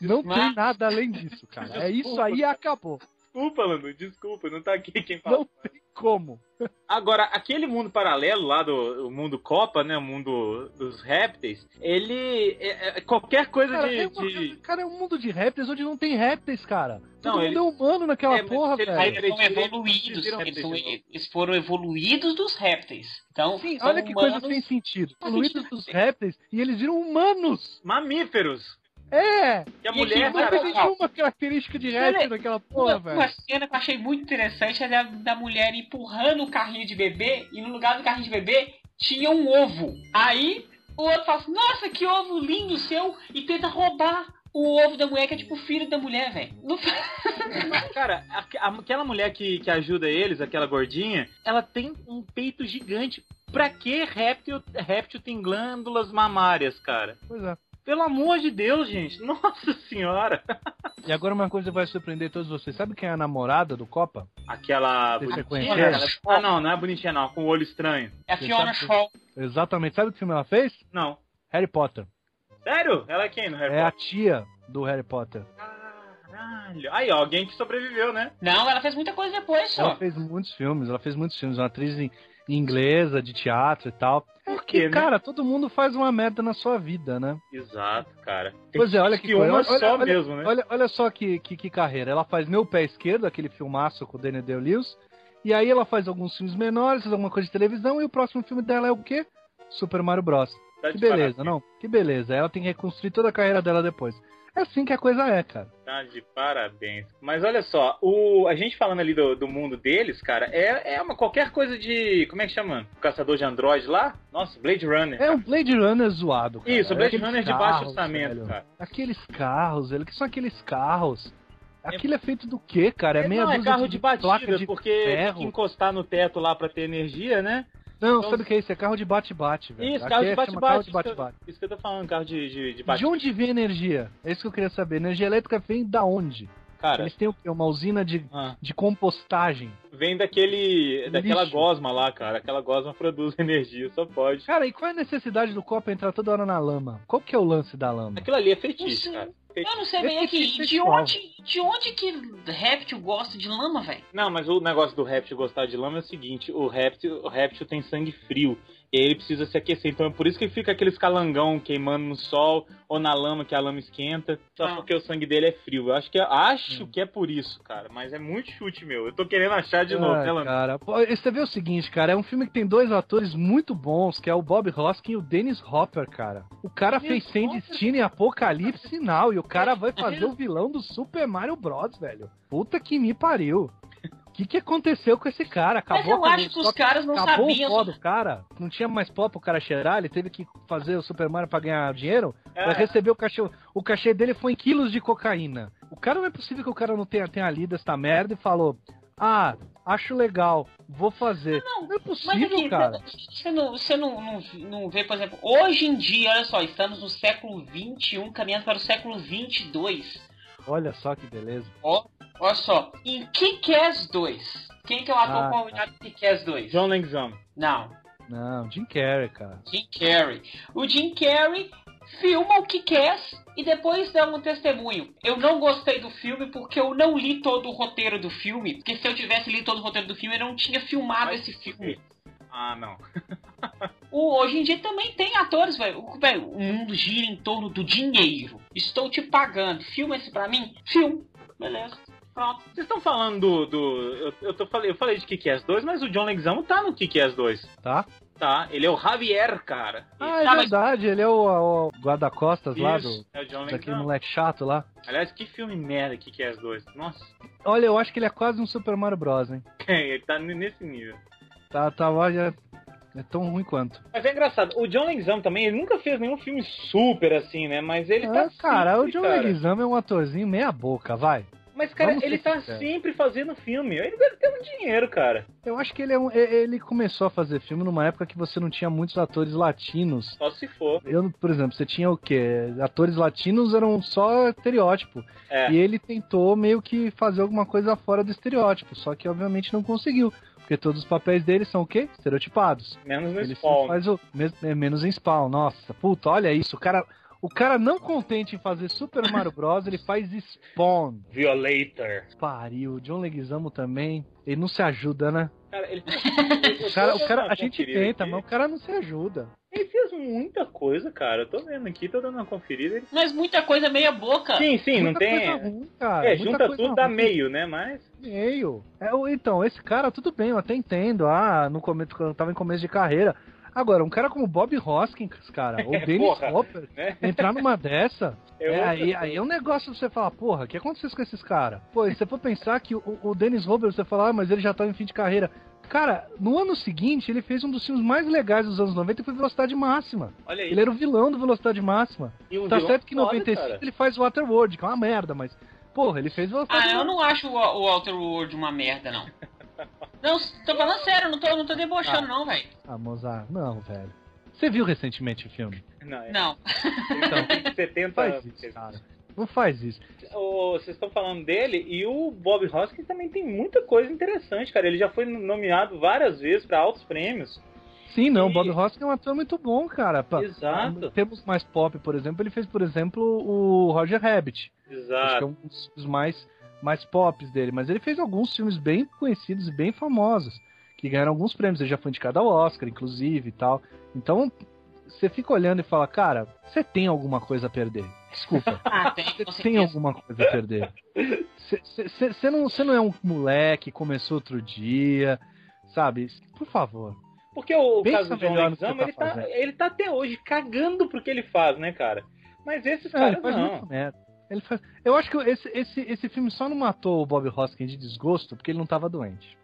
Não tem nada além disso, cara. É isso aí e acabou. Desculpa, Lando, desculpa, não tá aqui quem fala. Não tem como. Agora, aquele mundo paralelo lá do o mundo Copa, né? O mundo dos répteis, ele. É, é- qualquer coisa Cara, de. uma- de- cara, é um mundo de répteis onde não tem répteis, cara. Todo Não, mundo ele- é humano naquela É, porra, ele- velho. Eles são Eles evoluídos. Eles, são- eles foram evoluídos dos répteis. Então, Sim, olha que humanos. coisa sem sentido. Sentido. dos répteis e eles viram humanos. Mamíferos! É! E a E mulher, Não cara. tem nenhuma característica de réptil naquela porra, Uma, velho. uma cena que eu achei muito interessante é da, da mulher empurrando o carrinho de bebê e no lugar do carrinho de bebê tinha um ovo. Aí o outro fala assim, nossa, que ovo lindo seu! E tenta roubar o ovo da mulher, que é tipo o filho da mulher, velho. Cara, a- a- aquela mulher que, que ajuda eles, aquela gordinha, ela tem um peito gigante. Pra que réptil, réptil tem glândulas mamárias, cara? Pois é. Pelo amor de Deus, gente. Nossa senhora. E agora uma coisa vai surpreender todos vocês. Sabe quem é a namorada do Copa? Aquela Você bonitinha. Ah, não, não é bonitinha não, com o olho estranho. É a Fiona Shaw. Exatamente. Sabe que filme ela fez? Não. Harry Potter. Sério? Ela é quem no Harry É a Potter? tia do Harry Potter. Caralho. Aí, ó, alguém que sobreviveu, né? Não, ela fez muita coisa depois só. Ela fez muitos filmes, ela fez muitos filmes. Uma atriz em- inglesa, de teatro e tal. Por quê, E, né? cara, todo mundo faz uma merda na sua vida, né? Exato, cara. Pois é, olha que que coisa. uma Olha- só olha- mesmo, né? Olha, olha só que, que, que carreira. Ela faz Meu Pé Esquerdo, aquele filmaço com o Daniel Day-Lewis. E aí ela faz alguns filmes menores, faz alguma coisa de televisão. E o próximo filme dela é o quê? Super Mario Bros. Tá Que beleza, não? Que beleza. Ela tem que reconstruir toda a carreira dela depois. É assim que a coisa é, cara. Tá de parabéns. Mas olha só, o, a gente falando ali do, do mundo deles, cara, é, é uma qualquer coisa de. Como é que chama? O caçador de Android lá? Nossa, Blade Runner. É um Blade Runner zoado, cara. Isso, Blade Aqueles Runner de baixo carros, orçamento, velho. cara. Aqueles carros, velho. que são aqueles carros? Aquilo é feito do quê, cara? É meia não, é carro de, placa batida, de porque tem ferro. que encostar no teto lá pra ter energia, né? Não, Então- sabe o que é isso? É carro de bate-bate, velho. Isso, Aqui carro de é- bate-bate. De isso, que eu- bate-bate. isso que eu tô falando, carro de, de, de De bate onde vem energia? É isso que eu queria saber. Energia elétrica vem da onde? Cara, Eles têm o quê? Uma usina de, ah, de compostagem. vem daquele. daquela Lixo. gosma lá, cara. Aquela gosma produz energia, só pode. Cara, e qual é a necessidade do copo entrar toda hora na lama? Qual que é o lance da lama? Aquilo ali é feitiço, cara. Eu não sei bem aqui. De sexual. onde, de onde que réptil gosta de lama, velho? Não, mas o negócio do réptil gostar de lama é o seguinte: o réptil, o réptil tem sangue frio. E ele precisa se aquecer. Então é por isso que fica aqueles calangão queimando no sol ou na lama, que a lama esquenta. Só Ah. porque o sangue dele é frio. Eu acho que é, acho que é por isso, cara. Mas é muito chute, meu. Eu tô querendo achar de novo, né, cara, pô, você vê o seguinte, cara, é um filme que tem dois atores muito bons, que é o Bob Hoskin e o Dennis Hopper, cara. O cara Dennis fez Sem Hopper? Destino e Apocalipse Sinal, e o cara vai fazer o vilão do Super Mario Bros, velho. Puta que me pariu. O que, que aconteceu com esse cara? Mas Acabou eu a- acho que os caras não Acabou sabiam. o pó do cara, não tinha mais pó pro cara cheirar, ele teve que fazer o Super Mario pra ganhar dinheiro. É. Pra receber o cachê. O cachê dele foi em quilos de cocaína. O cara não é possível que o cara não tenha, tenha lido essa merda e falou: Ah, acho legal, vou fazer. Não, Não é Mas possível, aqui, cara. você não, você não, não, não vê, por exemplo, hoje em dia, olha só, estamos no século XXI, caminhando para o século XXII. Olha só que beleza. Ó, olha só, em Kick-Ass 2, quem que é o ator Ah. convidado do Kick-Ass 2? John Leguizamo. Não, Não, Jim Carrey, cara. Jim Carrey. O Jim Carrey filma o Kick-Ass e depois dá um testemunho. Eu não gostei do filme porque eu não li todo o roteiro do filme, porque se eu tivesse lido todo o roteiro do filme, eu não tinha filmado Mas- esse filme. Ah, não. O, hoje em dia também tem atores, velho. O, mundo gira em torno do dinheiro. Estou te pagando. Filma esse pra mim? Filme. Beleza. Pronto. Vocês estão falando do. do eu, eu, tô, falei, eu falei de Kick-Ass 2, mas o John Leguizamo tá no Kick-Ass 2. Tá? Tá? Ele é o Javier, cara. Ah, é Tá, mas- verdade, ele é o, o guarda-costas lá do. É o John Daquele Leguizamo. moleque chato lá. Aliás, que filme merda Kick-Ass 2. Nossa. Olha, eu acho que ele é quase um Super Mario Bros, hein? Ele tá nesse nível. Tá, tá, olha. É tão ruim quanto. Mas é engraçado, o John Leguizamo também, ele nunca fez nenhum filme super assim, né? Mas ele Ah, tá cara, o John cara. Leguizamo é um atorzinho meia boca, vai. Mas, cara, Vamos ele tá sinceros. sempre fazendo filme. Ele deve ter um dinheiro, cara. Eu acho que ele, é um, e- ele começou a fazer filme numa época que você não tinha muitos atores latinos. Só se for. Eu, por exemplo, você tinha o quê? Atores latinos eram só estereótipo. É. E ele tentou meio que fazer alguma coisa fora do estereótipo, só que obviamente não conseguiu. Porque todos os papéis dele são o quê? Estereotipados. Menos no Ele Spawn. faz o é, menos em Spawn. Nossa, puta, olha isso. O cara, o cara não contente em fazer Super Mario Bros, ele faz Spawn. Violator. Pariu, o John Leguizamo também. Ele não se ajuda, né? Cara, ele O cara, o cara, a gente tenta, aqui. mas o cara não se ajuda. Ele fez muita coisa, cara. Eu tô vendo aqui, tô dando uma conferida. Ele... Mas muita coisa meia boca. Sim, sim, não Muita tem. coisa ruim, cara. é, muita junta coisa tudo, dá ruim. meio, né? Mas. Meio. É, então, esse cara, tudo bem, eu até entendo. Ah, no começo, quando eu tava em começo de carreira. Agora, um cara como Bob Hoskins, cara, ou É, Dennis porra. Hopper, Né? entrar numa dessa, É é, aí, aí é um negócio você falar, porra, o que aconteceu com esses caras? Pô, e se você for pensar que o, o Dennis Hopper, você fala, ah, mas ele já tá em fim de carreira. Cara, no ano seguinte, ele fez um dos filmes mais legais dos anos 90 e foi Velocidade Máxima. Olha aí. Ele era o vilão do Velocidade Máxima. E um Tá vilão certo que em foda, 95 cara. ele faz Waterworld, que é uma merda, mas. Porra, ele fez Velocidade Ah, eu não acho o, o Walter World uma merda, não. Não, tô falando sério, não tô, não tô debochando, Ah. não, velho. Ah, Mozart, não, velho. Você viu recentemente o filme? Não, é. Não. Então, Tem 70 faz isso, cara. Não faz isso. Vocês estão falando dele e o Bob Hoskins também tem muita coisa interessante, cara. Ele já foi nomeado várias vezes pra altos prêmios. Sim, não, E- Bob Hoskins é um ator muito bom, cara. Exato. Temos mais pop, por exemplo, ele fez, por exemplo, o Roger Rabbit. Acho que é Exato. um dos dos mais, mais pops dele. Mas ele fez alguns filmes bem conhecidos e bem famosos, que ganharam alguns prêmios. Ele já foi indicado ao Oscar, inclusive, e tal. Então, você fica olhando e fala, cara, você tem alguma coisa a perder. Desculpa. Ah, tem, alguma coisa a perder. Você não, cê não é um moleque, começou outro dia, sabe? Por favor. Porque o Pensa caso do John que Leguizamo, ele tá tá, ele tá até hoje cagando pro que ele faz, né, cara? Mas esses É, ele caras faz não. muito merda. Ele faz... Eu acho que esse, esse, esse filme só não matou o Bob Hoskins de desgosto porque ele não tava doente.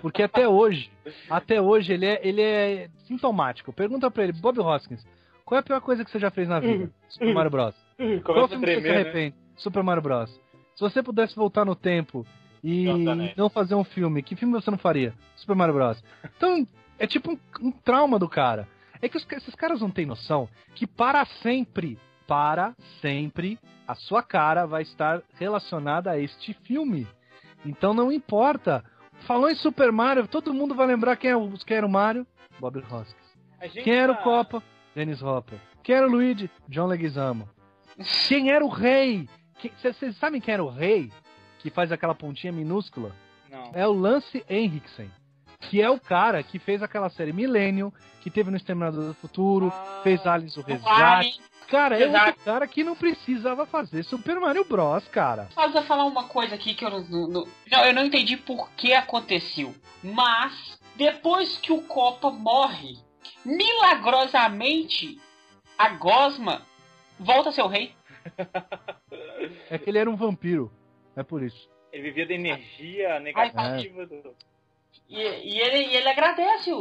Porque até hoje, até hoje ele é, ele é sintomático. Pergunta pra ele, Bob Hoskins, qual é a pior coisa que você já fez na vida? Super Mario Bros. Hum, Qual é o Começa a filme que você se tremer, né? arrepende? Super Mario Bros. Se você pudesse voltar no tempo e Anéis. não fazer um filme, que filme você não faria? Super Mario Bros. Então, é tipo um, um trauma do cara. É que os- esses caras não têm noção que para sempre, para sempre a sua cara vai estar relacionada a este filme. Então não importa. Falou em Super Mario, todo mundo vai lembrar quem, é o, quem era o Mario? Bob Hoskins. Quem era o tá- Copa? Dennis Hopper. Quem era o Luigi? John Leguizamo. Quem era o rei? Vocês sabem quem era o rei? Que faz aquela pontinha minúscula? Não. É o Lance Henriksen. Que é o cara que fez aquela série Millennium, que teve no Exterminador do Futuro, fez Aliens o Resgate. Cara, é outro cara que não precisava fazer Super Mario Bros, cara. Mas eu falar uma coisa aqui que eu não- não- não, eu não entendi por que aconteceu. Mas, depois que o Copa morre, milagrosamente, a Gosma volta a ser o rei. É que ele era um vampiro. É por isso. Ele vivia da energia negativa do. E, e ele, e ele agradece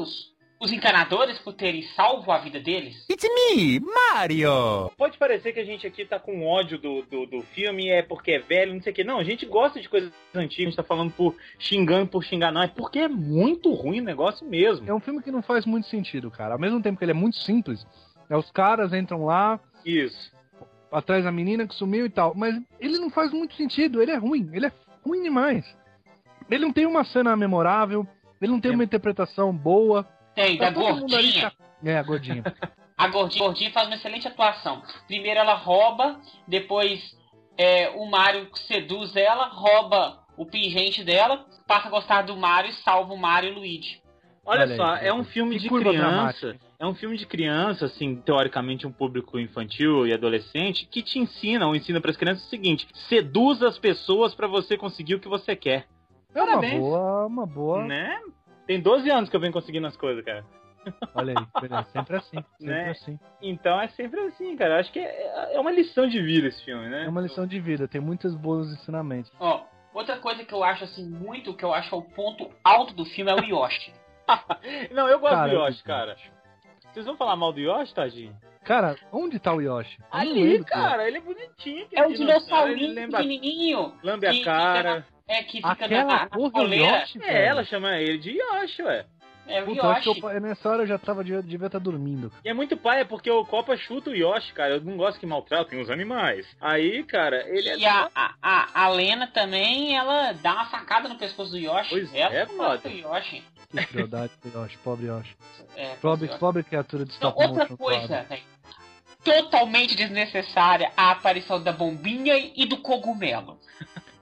os, encanadores por terem salvo a vida deles. It's me, Mario! Pode parecer que a gente aqui tá com ódio do, do, do filme, é porque é velho, não sei o que. Não, a gente gosta de coisas antigas, a gente tá falando por xingando por xingar, não. É porque é muito ruim o negócio mesmo. É um filme que não faz muito sentido, cara. Ao mesmo tempo que ele é muito simples, é os caras entram lá, Isso. atrás da menina que sumiu e tal. Mas ele não faz muito sentido, ele é ruim, ele é ruim demais. Ele não tem uma cena memorável, ele não tem uma interpretação boa. Tem, Tá da gordinha. ca- É, a gordinha. A gordinha, gordinha faz uma excelente atuação. Primeiro ela rouba, depois é, o Mario seduz ela, rouba o pingente dela, passa a gostar do Mario e salva o Mario e o Luigi. Olha, só, é um filme de criança. dramática. É um filme de criança, assim, teoricamente um público infantil e adolescente, que te ensina, ou ensina para as crianças o seguinte: seduza as pessoas para você conseguir o que você quer. É uma Parabéns. boa, uma boa. Né? Tem 12 anos que eu venho conseguindo as coisas, cara. Olha aí, sempre assim, sempre Né? assim. Então é sempre assim, cara. Eu Acho que é, é uma lição de vida esse filme, né? É uma lição de vida, tem muitos bons ensinamentos. Ó, outra coisa que eu acho assim muito, que eu acho que é o ponto alto do filme é o Yoshi. Não, eu gosto Cara, do Yoshi, cara. Vocês vão falar mal do Yoshi, Tadinho? Cara, onde tá o Yoshi? Eu Ali, lembro, cara, ele é bonitinho. É dinossauro, dinossaurinho pequenininho. lambe que a cara. É, que fica Aquela na, porra é. Yoshi, É, ela chama ele de Yoshi, ué. É o Puta, eu acho que Yoshi. eu, nessa hora eu já tava, devia, devia estar dormindo. E é muito pai, é porque o Copa chuta o Yoshi, cara. Eu não gosto que maltratem os animais. Aí, cara, ele é. E a, a, a, a Lena também, ela dá uma facada no pescoço do Yoshi. Pois ela é, que mata foda. o Yoshi. Que crueldade do Yoshi, pobre Yoshi. É, Pobre, Yoshi. pobre criatura de Então, stop outra motion. coisa, claro. velho, totalmente desnecessária a aparição da bombinha e do cogumelo.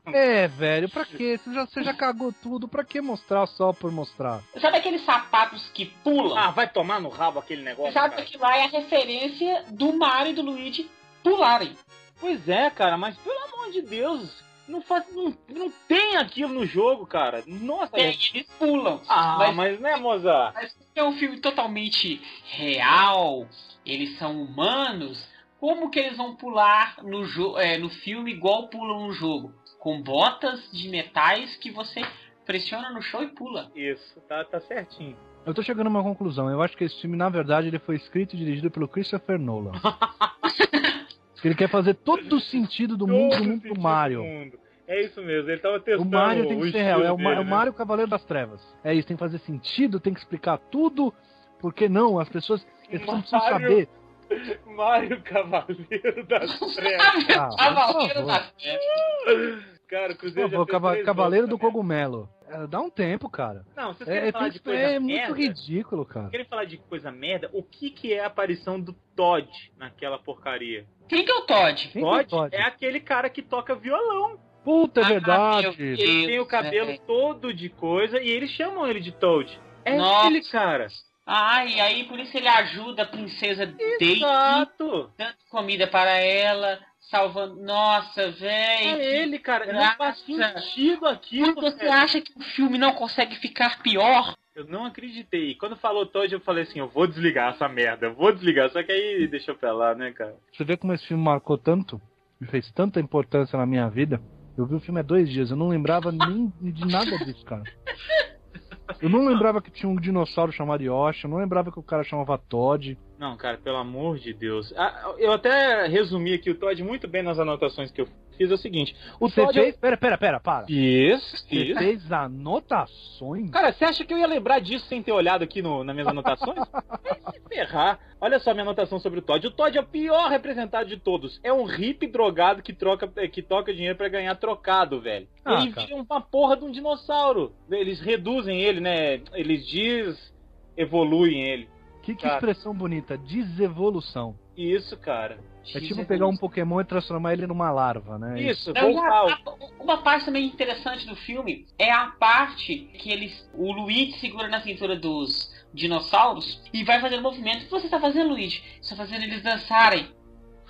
É, velho, pra quê? Você já, você já cagou tudo, pra que mostrar só por mostrar? Sabe aqueles sapatos que pulam? Ah, vai tomar no rabo aquele negócio. Sabe cara. que lá é a referência do Mario e do Luigi pularem. Pois é, cara, mas pelo amor de Deus, não faz. Não, não tem aquilo no jogo, cara. Nossa, Tem, eles pulam. Ah, mas, mas né, Mozart? mas é um filme totalmente real, eles são humanos. Como que eles vão pular no, jo é, no filme igual pulam no jogo? Com botas de metais que você pressiona no chão e pula. Isso, tá, tá certinho. Eu tô chegando a uma conclusão. Eu acho que esse filme, na verdade, ele foi escrito e dirigido pelo Christopher Nolan. ele quer fazer todo o sentido do mundo, do mundo do Mario. do mundo. É isso mesmo, ele tava O testando Mario tem que ser real. É o, estilo é o dele, né? Mario Cavaleiro das Trevas. É isso, tem que fazer sentido, tem que explicar tudo. Porque não, as pessoas, as pessoas precisam saber. Mario Cavaleiro das Trevas. Ah, Cavaleiro favor. da Terra. Cara, o Cruzeiro favor, Cava- três Cavaleiro do né? Cogumelo. É, dá um tempo, cara. Não, vocês É, querem é, falar tem de coisa é muito merda? ridículo, cara. Querem falar de coisa merda? O que que é a aparição do Todd naquela porcaria? Quem que é o Todd? Quem que é Todd Todd? é aquele cara que toca violão. Puta, é Ah, verdade. Deus. Ele tem o cabelo é. todo de coisa e eles chamam ele de Toad. É Nossa. ele, cara. Ah, e aí por isso ele ajuda a princesa Daisy, Exato. dando comida para ela, salvando. Nossa, velho. É ele, cara. Não faz sentido aquilo. Você cara. acha que o filme não consegue ficar pior? Eu não acreditei. Quando falou Toad, eu falei assim, eu vou desligar essa merda, eu vou desligar. Só que aí deixou pra lá, né, cara? Você vê como esse filme marcou tanto, e fez tanta importância na minha vida. Eu vi o filme há dois dias, eu não lembrava nem de nada disso, cara. Eu não lembrava que tinha um dinossauro chamado Yoshi, eu não lembrava que o cara chamava Todd. Não, cara, pelo amor de Deus. Ah, eu até resumi aqui o Todd muito bem nas anotações que eu fiz o seguinte. O Você Todd... fez. Pera, pera, pera, para. Fiz, Você fiz. fez anotações? Cara, você acha que eu ia lembrar disso sem ter olhado aqui no, nas minhas anotações? Vai se ferrar. Olha só minha anotação sobre o Todd. O Todd é o pior representado de todos. É um hippie drogado que, troca, que toca dinheiro pra ganhar trocado, velho. Ah, ele cara. vira uma porra de um dinossauro. Eles reduzem ele, né? Eles desevoluem ele. Que, que expressão bonita. Desevolução. Isso, cara. É tipo pegar um Pokémon e transformar ele numa larva, né? Isso, Não, voltar. a- a- uma parte também interessante do filme é a parte que eles. O Luigi segura na cintura dos dinossauros e vai fazendo movimento. O que você está fazendo, Luigi? Está fazendo eles dançarem.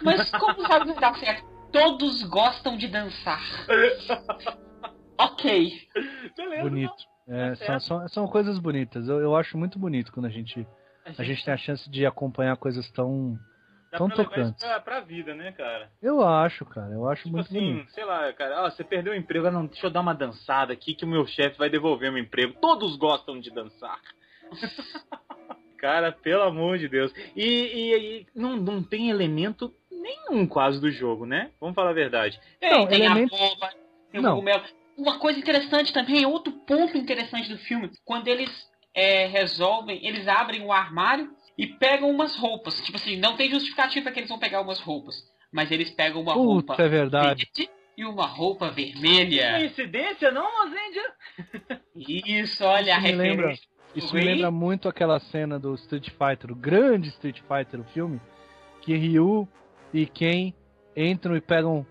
Mas como sabe que dar certo? Todos gostam de dançar. ok. Beleza. Bonito. É, Tá são, certo. são, são coisas bonitas. Eu, eu acho muito bonito quando a gente, a gente tem a chance de acompanhar coisas tão. Dá tão pra tocantes. pra, pra vida, né, cara? Eu acho, cara. Eu acho Tipo muito assim, bonito. sei lá, cara, ó, você perdeu o emprego, não, deixa eu dar uma dançada aqui que o meu chefe vai devolver meu emprego. Todos gostam de dançar. cara, pelo amor de Deus. E, e, e não, não tem elemento nenhum quase do jogo, né? Vamos falar a verdade. Tem, Não, tem elemento- a bomba, tem o Não. cogumelo. Uma coisa interessante também, outro ponto interessante do filme, quando eles é, resolvem, eles abrem o armário e pegam umas roupas. Tipo assim, não tem justificativa que eles vão pegar umas roupas. Mas eles pegam uma Puta, roupa é verdade. verde e uma roupa vermelha. Coincidência, não, Mozendia? Isso, olha a Isso lembra- referência. Isso Oi? me lembra muito aquela cena do Street Fighter, o grande Street Fighter, o filme, que Ryu e Ken entram e pegam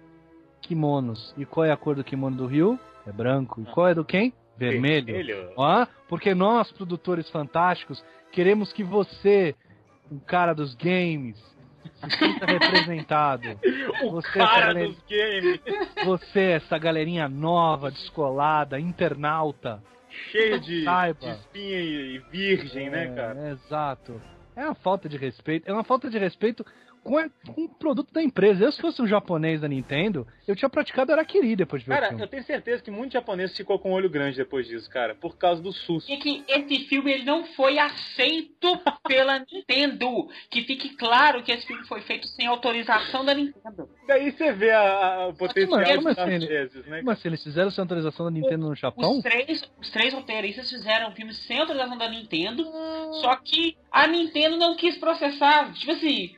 kimonos. E qual é a cor do kimono do Ryu? É branco. E qual é do Ken? Vermelho. Vermelho. Ó, porque nós, produtores fantásticos, queremos que você, um cara dos games, se sinta representado. O Você, cara galera- dos games, Você, essa galerinha nova, descolada, internauta. cheio de, de espinha e virgem, né, É, cara? é, exato. É uma falta de respeito. É uma falta de respeito com, com o produto da empresa. Eu, se fosse um japonês da Nintendo, eu tinha praticado Araquiri depois de ver o Cara, eu tenho certeza que muito japonês ficou com o olho grande depois disso, cara, por causa do SUS. E que esse filme ele não foi aceito pela Nintendo. Que fique claro que esse filme foi feito sem autorização da Nintendo. Daí você vê a- a- o potencial Mas, dos mas, assim, japoneses, né? Mas se eles fizeram essa autorização da Nintendo no Japão, Os três, os três roteiristas fizeram um filme sem autorização da Nintendo, só que a Nintendo não quis processar. Tipo assim,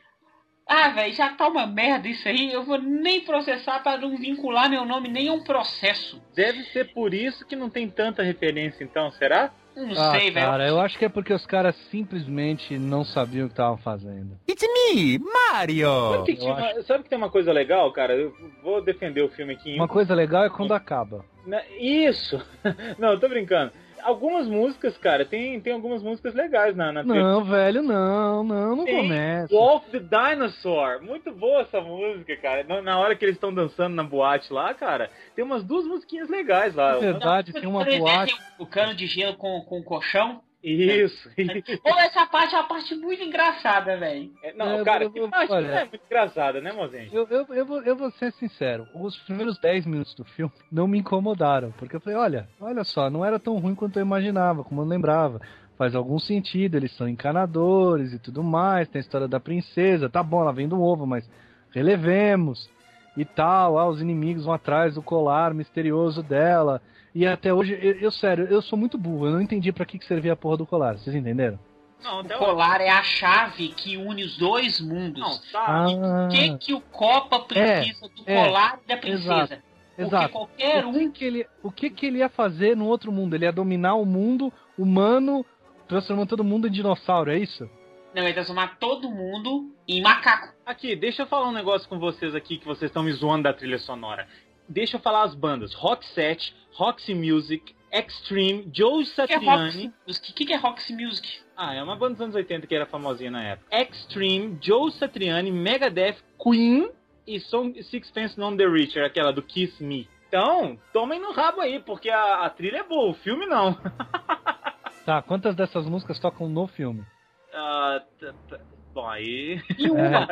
ah, velho, já tá uma merda isso aí, eu vou nem processar pra não vincular meu nome nem a um processo. Deve ser por isso que não tem tanta referência, então, será? Não ah, sei, velho. cara, eu acho que é porque os caras simplesmente não sabiam o que estavam fazendo. It's me, Mario! Sabe que, tinha uma- sabe que tem uma coisa legal, cara? Eu vou defender o filme aqui. em- Uma coisa legal é quando acaba. Isso! Não, eu tô brincando. Algumas músicas, cara, tem, tem algumas músicas legais na, na trilha. Não, velho, não, não, não Tem começa. Wolf the Dinosaur. Muito boa essa música, cara. Na, na hora que eles estão dançando na boate lá, cara, tem umas duas musiquinhas legais lá. É verdade, tem uma boate. O cano de gelo com, com o colchão. Isso. Pô, essa parte é uma parte muito engraçada, velho. É, Não, É, cara, eu- que eu- parte olha- não é muito engraçada, né, mozinho? Eu, eu, eu, vou, eu vou ser sincero, os primeiros 10 minutos do filme não me incomodaram, porque eu falei, olha, olha só, não era tão ruim quanto eu imaginava, como eu lembrava. Faz algum sentido, eles são encanadores e tudo mais, tem a história da princesa, tá bom, ela vem do ovo, mas relevemos e tal, ah, os inimigos vão atrás do colar misterioso dela. E até hoje, eu, eu, sério, eu sou muito burro, eu não entendi pra que, que servia a porra do colar, vocês entenderam? Não, O colar é a chave que une os dois mundos. Não, tá. Ah, O que, que o Copa precisa do é, colar e da princesa? exato, Porque exato. qualquer o um que, que ele, o que, que ele ia fazer no outro mundo? Ele ia dominar o mundo humano, transformando todo mundo em dinossauro, é isso? Não, ele transformar todo mundo em macaco. Aqui, deixa eu falar um negócio com vocês aqui que vocês estão me zoando da trilha sonora. Deixa eu falar as bandas. Rock Set, Roxy Music, Extreme, Joe O que, é Satriani. O que, que é Roxy Music? Ah, é uma banda dos anos 80 que era famosinha na época. Extreme, Joe Satriani, Megadeth, Queen e Song Sixpence None the Richer, aquela do Kiss Me. Então, tomem no rabo aí, porque a, a trilha é boa, o filme não. Tá, quantas dessas músicas tocam no filme? Ah, t- bom, aí... E uma. É,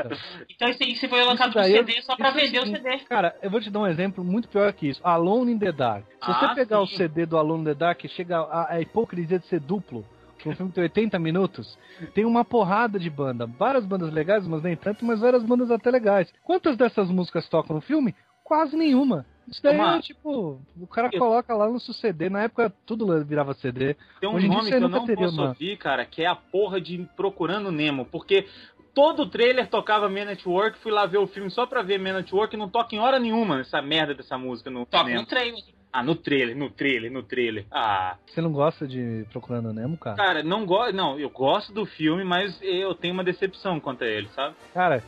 então. Isso aí você foi lançado eu- CD só pra vender o sim. CD. Cara, eu vou te dar um exemplo muito pior que isso. Alone in the Dark. Se você Ah, pegar o sim. CD do Alone in the Dark, chega a, a hipocrisia de ser duplo. Que um filme que tem 80 minutos. Tem uma porrada de banda. Várias bandas legais, mas nem tanto, mas várias bandas até legais. Quantas dessas músicas tocam no filme? Quase nenhuma. Isso daí Uma- é tipo, o cara Eu- coloca lá no seu CD, na época tudo virava CD. Tem um Hoje nome que eu não teria posso uma- ouvir, cara, que é a porra de Procurando Nemo, porque todo trailer tocava Man at Work, fui lá ver o filme só pra ver Man at Work e não toca em hora nenhuma essa merda dessa música no Toca no trailer. Ah, no trailer, no trailer, no trailer. Ah, Você não gosta de Procurando Nemo, cara? cara, não gosto, não, eu gosto do filme, mas eu tenho uma decepção quanto a ele, sabe? Cara,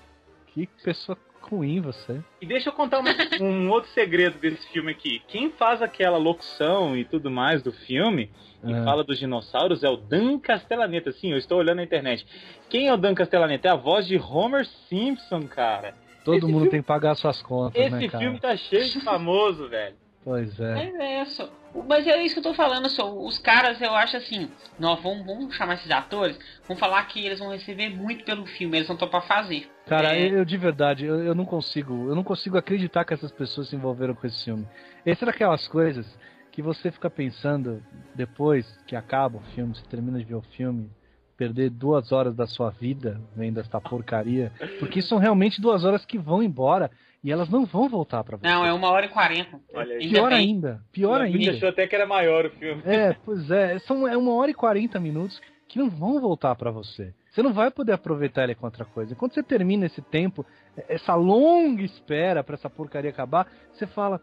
que pessoa ruim você. E deixa eu contar uma- um outro segredo desse filme aqui. Quem faz aquela locução e tudo mais do filme e Ah. fala dos dinossauros é o Dan Castellaneta. Sim, eu estou olhando na internet. Quem é o Dan Castellaneta? É a voz de Homer Simpson, cara. Todo Esse mundo filme- tem que pagar suas contas, Esse né, cara? filme tá cheio de famoso, velho. Pois é. É, é, só. Mas é isso que eu tô falando, só. Os caras, eu acho assim, nós vamos, vamos chamar esses atores, vamos falar que eles vão receber muito pelo filme, eles vão topar fazer. Cara, É. eu de verdade, eu, eu não consigo, eu não consigo acreditar que essas pessoas se envolveram com esse filme. Essa é daquelas coisas que você fica pensando depois que acaba o filme, você termina de ver o filme, perder duas horas da sua vida vendo essa porcaria, porque são realmente duas horas que vão embora e elas não vão voltar pra você. Não, é uma hora e quarenta. Pior bem. ainda, pior A gente ainda. achou até que era maior o filme. É, pois é, são, é uma hora e 40 minutos que não vão voltar pra você. Você não vai poder aproveitar ele com outra coisa. Quando você termina esse tempo, essa longa espera pra essa porcaria acabar, você fala,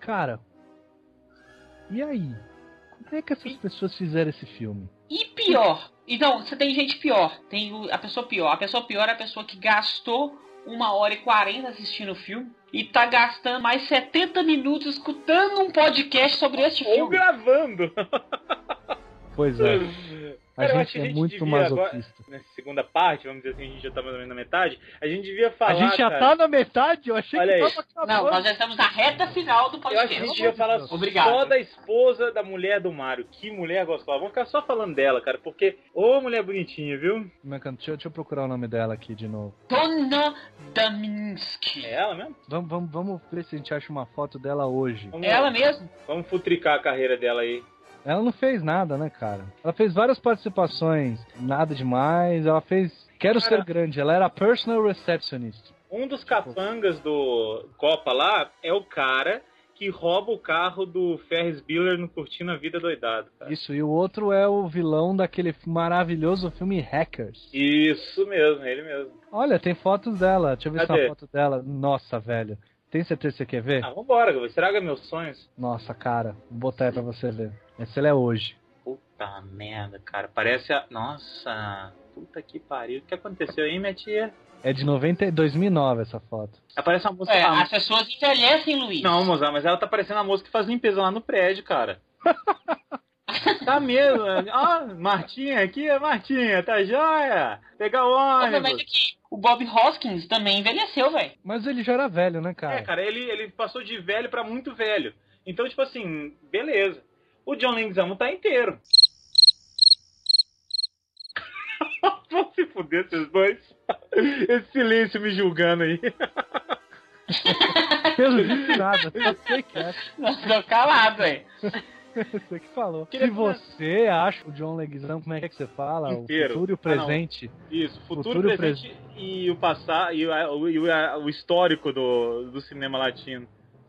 cara, e aí? Como é que essas pessoas fizeram esse filme? E pior, então, você tem gente pior, tem a pessoa pior. A pessoa pior é a pessoa que gastou uma hora e quarenta assistindo o filme e tá gastando mais 70 minutos escutando um podcast sobre este Ou filme. gravando. Pois é, Cara, acho gente é a gente muito masoquista. Nessa segunda parte, vamos dizer assim, a gente já tá mais ou menos na metade. A gente devia falar. A gente já cara, tá na metade? Eu achei Olha que aí. tava acabando. Não, nós já estamos na reta final do Eu acho que a podcast. gente devia falar Obrigado. só da esposa da mulher do Mario. Que mulher gostosa. Vamos ficar só falando dela, cara, porque. Ô, mulher bonitinha, viu? Deixa, eu- deixa eu procurar o nome dela aqui de novo. Dona Daminsky. É ela mesmo? Vamos, vamos, vamos ver se a gente acha uma foto dela hoje. Vamos, É ela mesmo? Vamos futricar a carreira dela aí. Ela não fez nada, né, cara? Ela fez várias participações, nada demais. Ela fez Quero Cara- Ser Grande. Ela era personal receptionist. Um dos capangas do Copa lá é o cara que rouba o carro do Ferris Bueller no Curtindo a Vida Doidado, cara. Isso, e o outro é o vilão daquele maravilhoso filme Hackers. Isso mesmo, ele mesmo. Olha, tem fotos dela. Deixa eu ver se Cadê? tem uma foto dela. Nossa, velho. Tem certeza que você quer ver? Ah, vambora, estraga meus sonhos. Nossa, cara. Vou botar aí pra você ver. Essa ela é hoje. Puta merda, cara. Parece a. Nossa. Puta que pariu. O que aconteceu aí, minha tia? É de 90, e 2009 essa foto. Aparece uma moça. É, Ah, as pessoas envelhecem, Luiz. Não, mozão, mas ela tá parecendo a moça que faz limpeza lá no prédio, cara. tá mesmo. Ó, Martinha aqui, é Martinha, tá joia? Pegar o Mas é ônibus. que o Bob Hoskins também envelheceu, velho. Mas ele já era velho, né, cara? É, cara, ele, ele passou de velho pra muito velho. Então, tipo assim, beleza. O John Leguizamo tá inteiro. Vão se fuder esses dois. Esse silêncio me julgando aí. Eu não disse nada, só sei que é. Tô calado, velho. Você que falou. Se você acha o John Leguizamo, como é que você fala? Inteiro. O futuro e o Ah, presente. Isso, futuro, Futuro e presente e o passar e, o, e o, o histórico do, do cinema latino.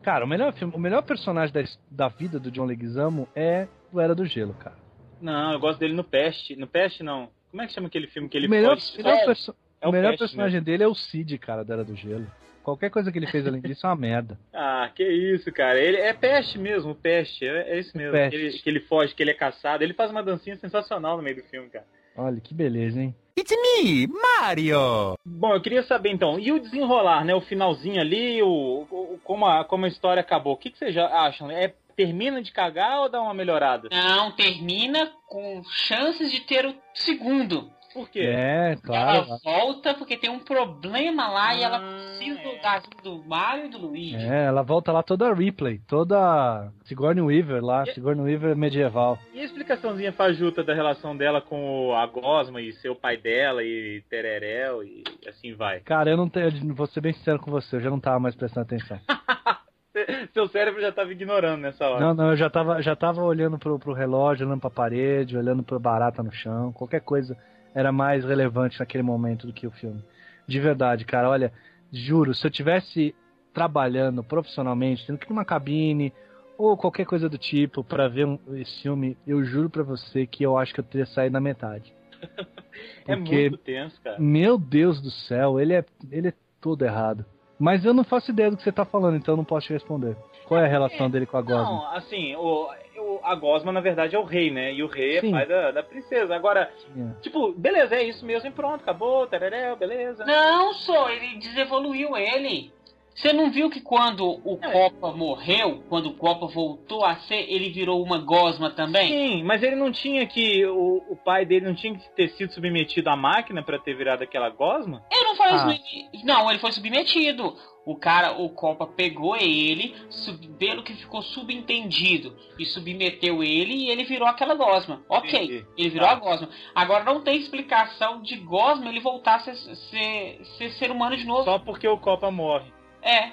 Cara, o melhor filme, o melhor personagem da, da vida do John Leguizamo é o Era do Gelo, cara. Não, eu gosto dele no Peste. No Peste, não. Como é que chama aquele filme que ele o melhor, foge? melhor É, perso- é o o melhor Peste personagem dele é o Cid, cara, da Era do Gelo. Qualquer coisa que ele fez além disso é uma merda. Ah, que isso, cara. Ele é Peste mesmo, Peste. É, é isso mesmo. Peste. Que ele, que ele foge, que ele é caçado. Ele faz uma dancinha sensacional no meio do filme, cara. Olha, que beleza, hein? It's me, Mario! Bom, eu queria saber então, e o desenrolar, né? O finalzinho ali, o, o- como, a, como a história acabou. O que, que vocês acham? É, termina de cagar ou dá uma melhorada? Não, termina com chances de ter o segundo. Por quê? É, claro. Ela volta porque tem um problema lá e ela Ah, precisa é. da ajuda do Mario e do Luigi. É, ela volta lá toda Ripley, toda Sigourney Weaver lá, E- Sigourney Weaver medieval. E a explicaçãozinha fajuta da relação dela com a Gosma e ser o pai dela e Tereréu e assim vai? Cara, eu não tenho, vou ser bem sincero com você, eu já não tava mais prestando atenção. Seu cérebro já tava ignorando nessa hora. Não, não, eu já tava, já tava olhando pro, pro relógio, olhando pra parede, olhando pro barata no chão, qualquer coisa era mais relevante naquele momento do que o filme. De verdade, cara, olha, juro, se eu tivesse trabalhando profissionalmente, tendo que ir numa cabine ou qualquer coisa do tipo pra ver um- esse filme, eu juro pra você que eu acho que eu teria saído na metade. É Porque- muito tenso, cara. Meu Deus do céu, ele é, ele é todo errado. Mas eu não faço ideia do que você tá falando, então eu não posso te responder. Qual é a relação dele com a Gosma? Não, assim, o, o- a Gosma, na verdade, é o rei, né? E o rei Sim. é pai da, da princesa. Agora, É. tipo, beleza, é isso mesmo e pronto, acabou, tereré, beleza. Não, só, ele desevoluiu ele. Você não viu que quando o É. Copa morreu, quando o Copa voltou a ser, ele virou uma gosma também? Sim, mas ele não tinha que. O, o pai dele não tinha que ter sido submetido à máquina pra ter virado aquela gosma? Eu não falei Ah. isso. Não, ele foi submetido. O cara, o Copa pegou ele, sub, pelo que ficou subentendido, e submeteu ele e ele virou aquela gosma. Ok, Entendi. ele virou Tá. a gosma. Agora não tem explicação de gosma ele voltar a ser, ser, ser ser humano de novo. Só porque o Copa morre. É.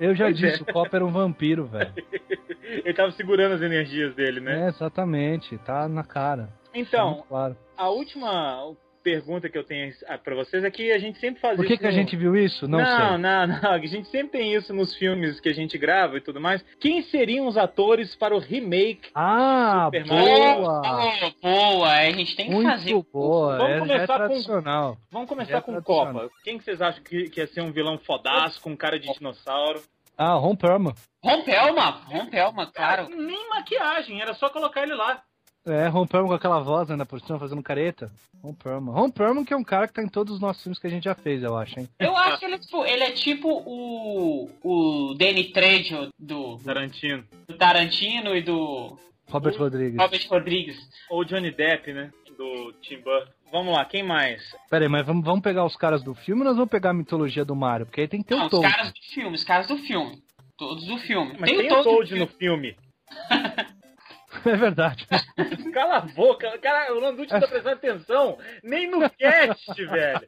Eu já Pois disse, é. o Copa era um vampiro, velho. Ele tava segurando as energias dele, né? É, exatamente, tá na cara. Então, muito claro. a última pergunta que eu tenho pra vocês é que a gente sempre faz Por que, isso que a no- gente viu isso? Não, não, sei. não, não. A gente sempre tem isso nos filmes que a gente grava e tudo mais. Quem seriam os atores para o remake? Ah, Super boa! Boa, boa, a gente tem que fazer. Muito boa, Vamos é, é começar com- tradicional. Vamos começar é com. Copa. Quem que vocês acham que, que ia ser um vilão fodaço com cara de dinossauro? Ah, Ron Perlman. Rompelma, Rompelma, claro. Nem maquiagem, era só colocar ele lá. É, Ron Perlman com aquela voz ainda por cima, fazendo careta. Ron Perlman. Ron Perlman que é um cara que tá em todos os nossos filmes que a gente já fez, eu acho, hein? Eu acho que ele, é tipo, ele é tipo o, o Danny Trejo do, Tarantino. do Tarantino e do Robert Rodrigues. Robert Rodrigues. Ou Johnny Depp, né? Do Tim Burton. Vamos lá, quem mais? Pera aí, mas vamos, vamos pegar os caras do filme ou nós vamos pegar a mitologia do Mario? Porque aí tem que ter Não, o os Toad. caras do filme, os caras do filme. Todos do filme. Mas tem, tem, o Toad no filme. É verdade. Cala a boca. Cara, o Landucci não tá prestando atenção. Nem no cast, velho.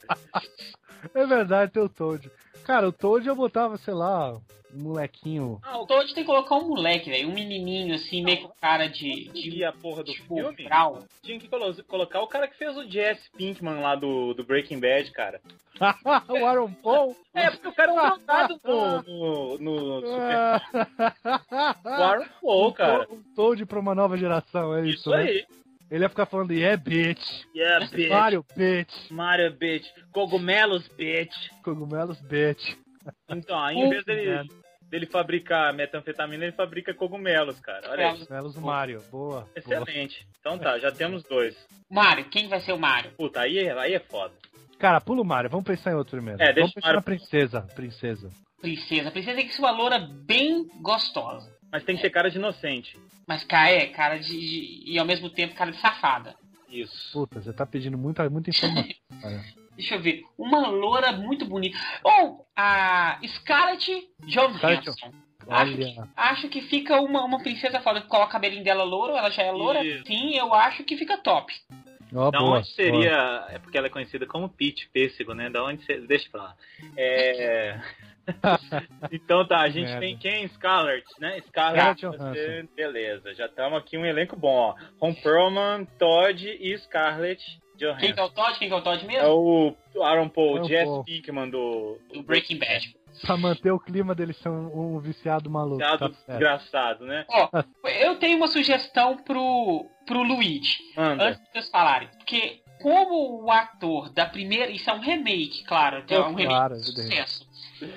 É verdade, tem o Toad. Cara, o Toad eu botava, sei lá, um molequinho. Ah, o Toad tem que colocar um moleque, velho. Um menininho, assim, meio com cara de... E de a porra do tipo, filme? brau. Tinha que colo- colocar o cara que fez o Jesse Pinkman lá do, do Breaking Bad, cara. o Aaron Paul? É, porque o cara é um no, no, no Super... O Aaron Paul, cara. Um Toad pra uma nova geração, é isso, Isso né? aí. Ele ia ficar falando, yeah, bitch. Yeah, bitch. Mario, bitch. Mario, bitch. Cogumelos, bitch. Cogumelos, bitch. Então, aí em vez dele, dele fabricar metanfetamina, ele fabrica cogumelos, cara. Olha aí. Cogumelos do Mario, boa. boa. Excelente. Então tá, já temos dois. Mario, quem vai ser o Mario? Puta, aí, é- aí é foda. Cara, pula o Mario, vamos pensar em outro primeiro. É, deixa vamos pensar Mario- na princesa, princesa. Princesa. Princesa tem que ser uma loura bem gostosa. Mas tem que ter cara de inocente. Mas cara, é cara de, de- E ao mesmo tempo cara de safada. Isso. Puta, você tá pedindo muita, muita informação. Deixa eu ver. Uma loura muito bonita. Ou a Scarlett Johansson. Scarlett Acho que, acho que fica uma, uma princesa foda. Coloca o cabelinho dela louro, ela já é loura. Isso. Sim, eu acho que fica top. ó, da boa. onde seria. É porque ela é conhecida como Peach Pêssego, né? Da onde você. Deixa pra lá. É. então tá, a gente Merda. tem quem? Scarlett, né? Scarlett Scarlett. Beleza, já estamos aqui um elenco bom, ó. Ron Perlman, Todd e Scarlett Johansson. Quem que é o Todd? Quem que é o Todd É mesmo? o Aaron Paul, Aaron Jesse Paul. Pinkman do, Do Breaking Bad. Pra manter o clima dele ser um, um viciado maluco. Tá certo. desgraçado, né? Ó, eu tenho uma sugestão pro, pro Luigi. Anda. Antes de vocês falarem. Porque como o ator da primeira. Isso é um remake, claro. É um remake Claro, de sucesso.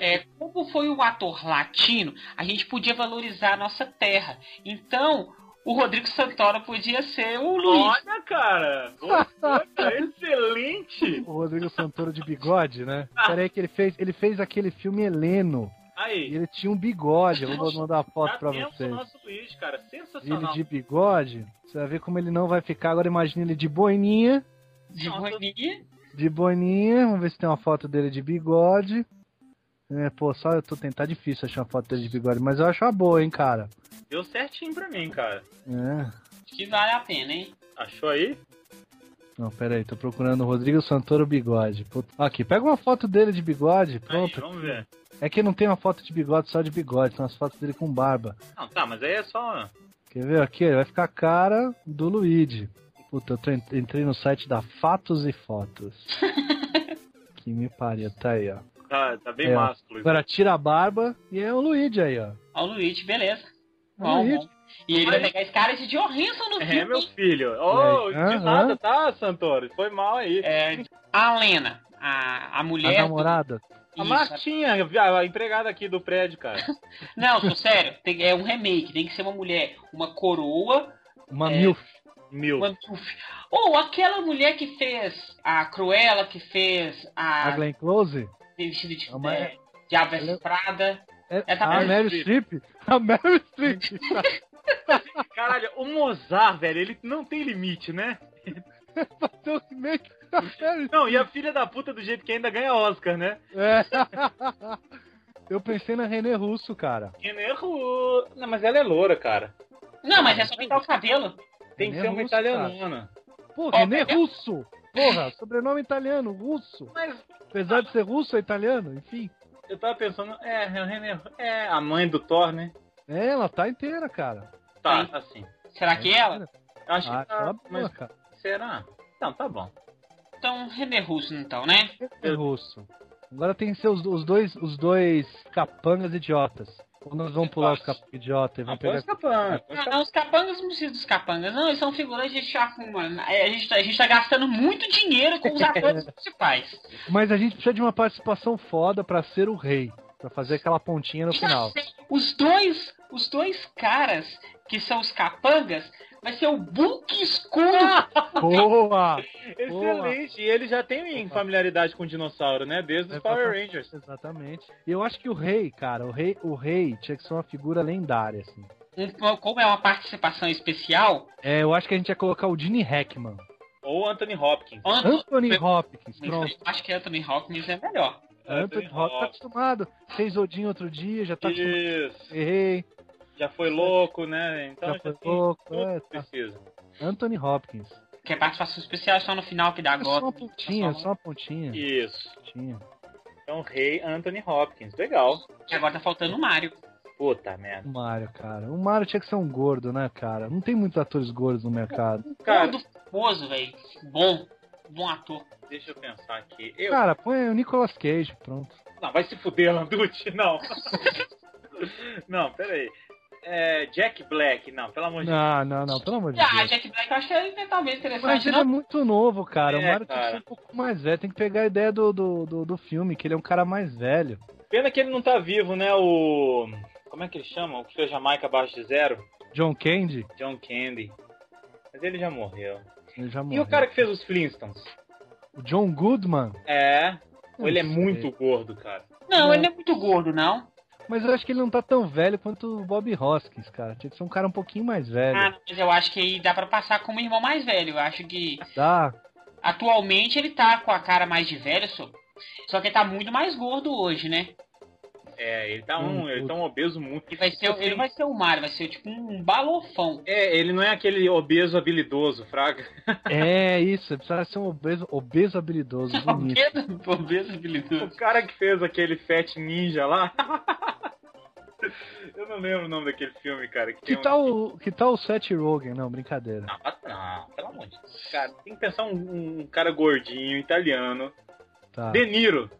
É, como foi um ator latino, a gente podia valorizar a nossa terra. Então, o Rodrigo Santoro podia ser o Luigi. Olha, cara! Cara, Excelente! O Rodrigo Santoro de bigode, né? Peraí que ele fez, ele fez aquele filme Heleno. E Aí, ele tinha um bigode. Eu vou mandar uma foto já pra vocês. nosso Luigi, cara. Ele Sensacional. de bigode, você vai ver como ele não vai ficar. Agora imagine ele de boininha. De Nossa. boninha. De boininha. Vamos ver se tem uma foto dele de bigode. É, pô, só eu tô tentando. Tá difícil achar uma foto dele de bigode, mas eu acho uma boa, hein, cara. Deu certinho pra mim, cara. É. Acho que vale a pena, hein? Achou aí? Não, pera aí, tô procurando o Rodrigo Santoro bigode. Puta. Aqui, pega uma foto dele de bigode, Aí, pronto. vamos ver. É que não tem uma foto de bigode só de bigode, são as fotos dele com barba. Não, tá, mas aí é só. Quer ver aqui? Vai ficar a cara do Luigi. Puta, eu tô, entrei no site da Fatos e Fotos. que me pariu, tá aí, ó. Tá, tá bem É, másculo. Agora tira a barba e é o Luigi aí, ó. Ó, o Luigi, beleza. É o Bom, Luigi. bom. E ele vai pegar esse cara de Johansson no É, filme. meu filho. Oh, É, de nada, tá, Santoro? Foi mal aí. É, a Lena, a, a A mulher. do- namorada. A Isso, Martinha, a a empregada aqui do prédio, cara. Não, tô sério, tem- é um remake, tem que ser uma mulher, uma coroa, Uma É. milf. Mil. uma Ou aquela mulher que fez a Cruella, que fez A a Glenn Close. Vestida de É uma- é, Diabo ela- Veste Prada. É, É a Meryl Streep. A Meryl Streep. Caralho, o Mozart, velho, ele não tem limite, né? Fazer um remake da Meryl Não, e a filha da puta do jeito que ainda ganha Oscar, né? É. Eu pensei na René Russo, cara. René Ru... Não, mas ela é loura, cara. Não, mas é só pintar o cabelo. Tem que René ser uma Russo, cara. italianona. Pô, Ó, René Russo. Porra, sobrenome italiano, russo. Mas Apesar de ser russo, é italiano, enfim. eu tava pensando, é, René... É a mãe do Thor, né? É, ela tá inteira, cara. Tá, Sim. assim. Será que é ela? Eu acho Ah, que tá, boca, mas cara. será? Não, tá bom. Então, René Russo, então, né? É russo. Agora tem que ser os, os dois, os dois capangas idiotas. Ou nós vamos pular os capangas idiotas e vamos pegar... os capangas. Não, não, os capangas não precisam dos capangas, não, eles são figurantes de chafum, mano. A gente, tá- a gente tá gastando muito dinheiro com os atores principais. Mas a gente precisa de uma participação foda pra ser o rei. Pra fazer aquela pontinha no final. Os dois, os dois caras que são os capangas vai ser o Book Escuro. Boa! Excelente. E ele já tem familiaridade com dinossauro, né? Desde os Power Rangers. Exatamente. E eu acho que o rei, cara, o rei, o rei tinha que ser uma figura lendária, assim. Um- como é uma participação especial, É, eu acho que a gente ia colocar o Gene Hackman. Ou Anthony Hopkins. Anthony Hopkins, pronto. acho que Anthony Hopkins é melhor. Anthony Hopkins tá acostumado. Fez Odin outro dia, já tá acostumado. Isso. Errei. Já foi louco, né? Então Já foi louco, é, que tá. precisa. Anthony Hopkins. Que é participação especial só no final que dá É só uma agora. pontinha, só uma pontinha. Isso. Pontinha. Então, rei Anthony Hopkins. Legal. E agora tá faltando o Mario. Puta merda. O Mario, cara. O Mario tinha que ser um gordo, né, cara? Não tem muitos atores gordos no mercado. Cara, Gordo famoso, velho. Bom. Bom ator. deixa eu pensar aqui. Eu... Cara, põe o Nicolas Cage, pronto. Não, vai se fuder, Landucci. Não. não, peraí. É, Jack Black. Não, pelo amor de Deus. Não, não, não, pelo amor de Ah, Deus. Jack Black eu acho que é talvez interessante. Mas ele não? é muito novo, cara. o É, Mario tem que cara. ser um pouco mais velho. Tem que pegar a ideia do, do, do, do filme, que ele é um cara mais velho. Pena que ele não tá vivo, né? O. Como é que ele chama? O que fez Jamaica abaixo de zero? John Candy, John Candy. Mas ele já morreu. ele já E morreu. o cara que fez os Flintstones? O John Goodman. É. Ou ele é muito gordo, cara? Não, ele não é muito gordo, não. Mas eu acho que ele não tá tão velho quanto o Bob Hoskins, cara. Tinha que ser um cara um pouquinho mais velho. Ah, mas eu acho que aí dá pra passar como irmão mais velho. Eu acho que Tá? atualmente ele tá com a cara mais de velho, só. Só que ele tá muito mais gordo hoje, né? É, ele tá um, ele tá um obeso muito. Ele vai ser, ele vai ser o Mario, vai ser tipo um balofão. É, ele não é aquele obeso habilidoso, fraga. É isso, precisa ser um obeso, obeso habilidoso. Obeso, obeso habilidoso. O cara que fez aquele Fat Ninja lá. Eu não lembro o nome daquele filme, cara. Que, Que tem um- tal, o- que tal o Seth Rogen? Não, brincadeira. Não, mas- não, pelo amor de Deus. Cara, tem que pensar um, um cara gordinho, italiano. Tá. De Niro.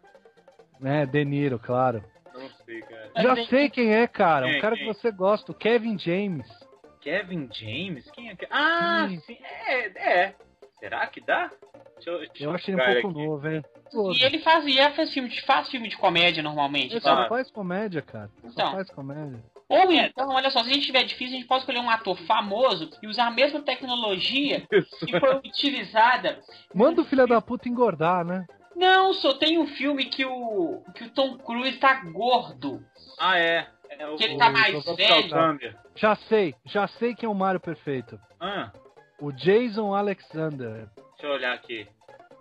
É, De Niro, claro. Não sei, cara. Já sei quem é, cara. Quem, Um cara quem? que você gosta, o Kevin James. Kevin James? Quem é que... Ah, Sim. sim. É, é. Será que dá? Deixa eu, deixa Eu achei ele um pouco aqui. novo, hein? E ele fazia, faz filme de, faz filme de comédia normalmente. Ele tá? só faz comédia, cara. Só Então. faz comédia. Ou então, olha só, se a gente tiver difícil, a gente pode escolher um ator famoso e usar a mesma tecnologia que foi utilizada. Manda o filho da puta engordar, né? Não, só tem um filme que o que o Tom Cruise tá gordo. Ah, é. é o, Que ele tá o- mais velho. Já sei, já sei quem é o Mario perfeito. Ah, O Jason Alexander. Deixa eu olhar aqui.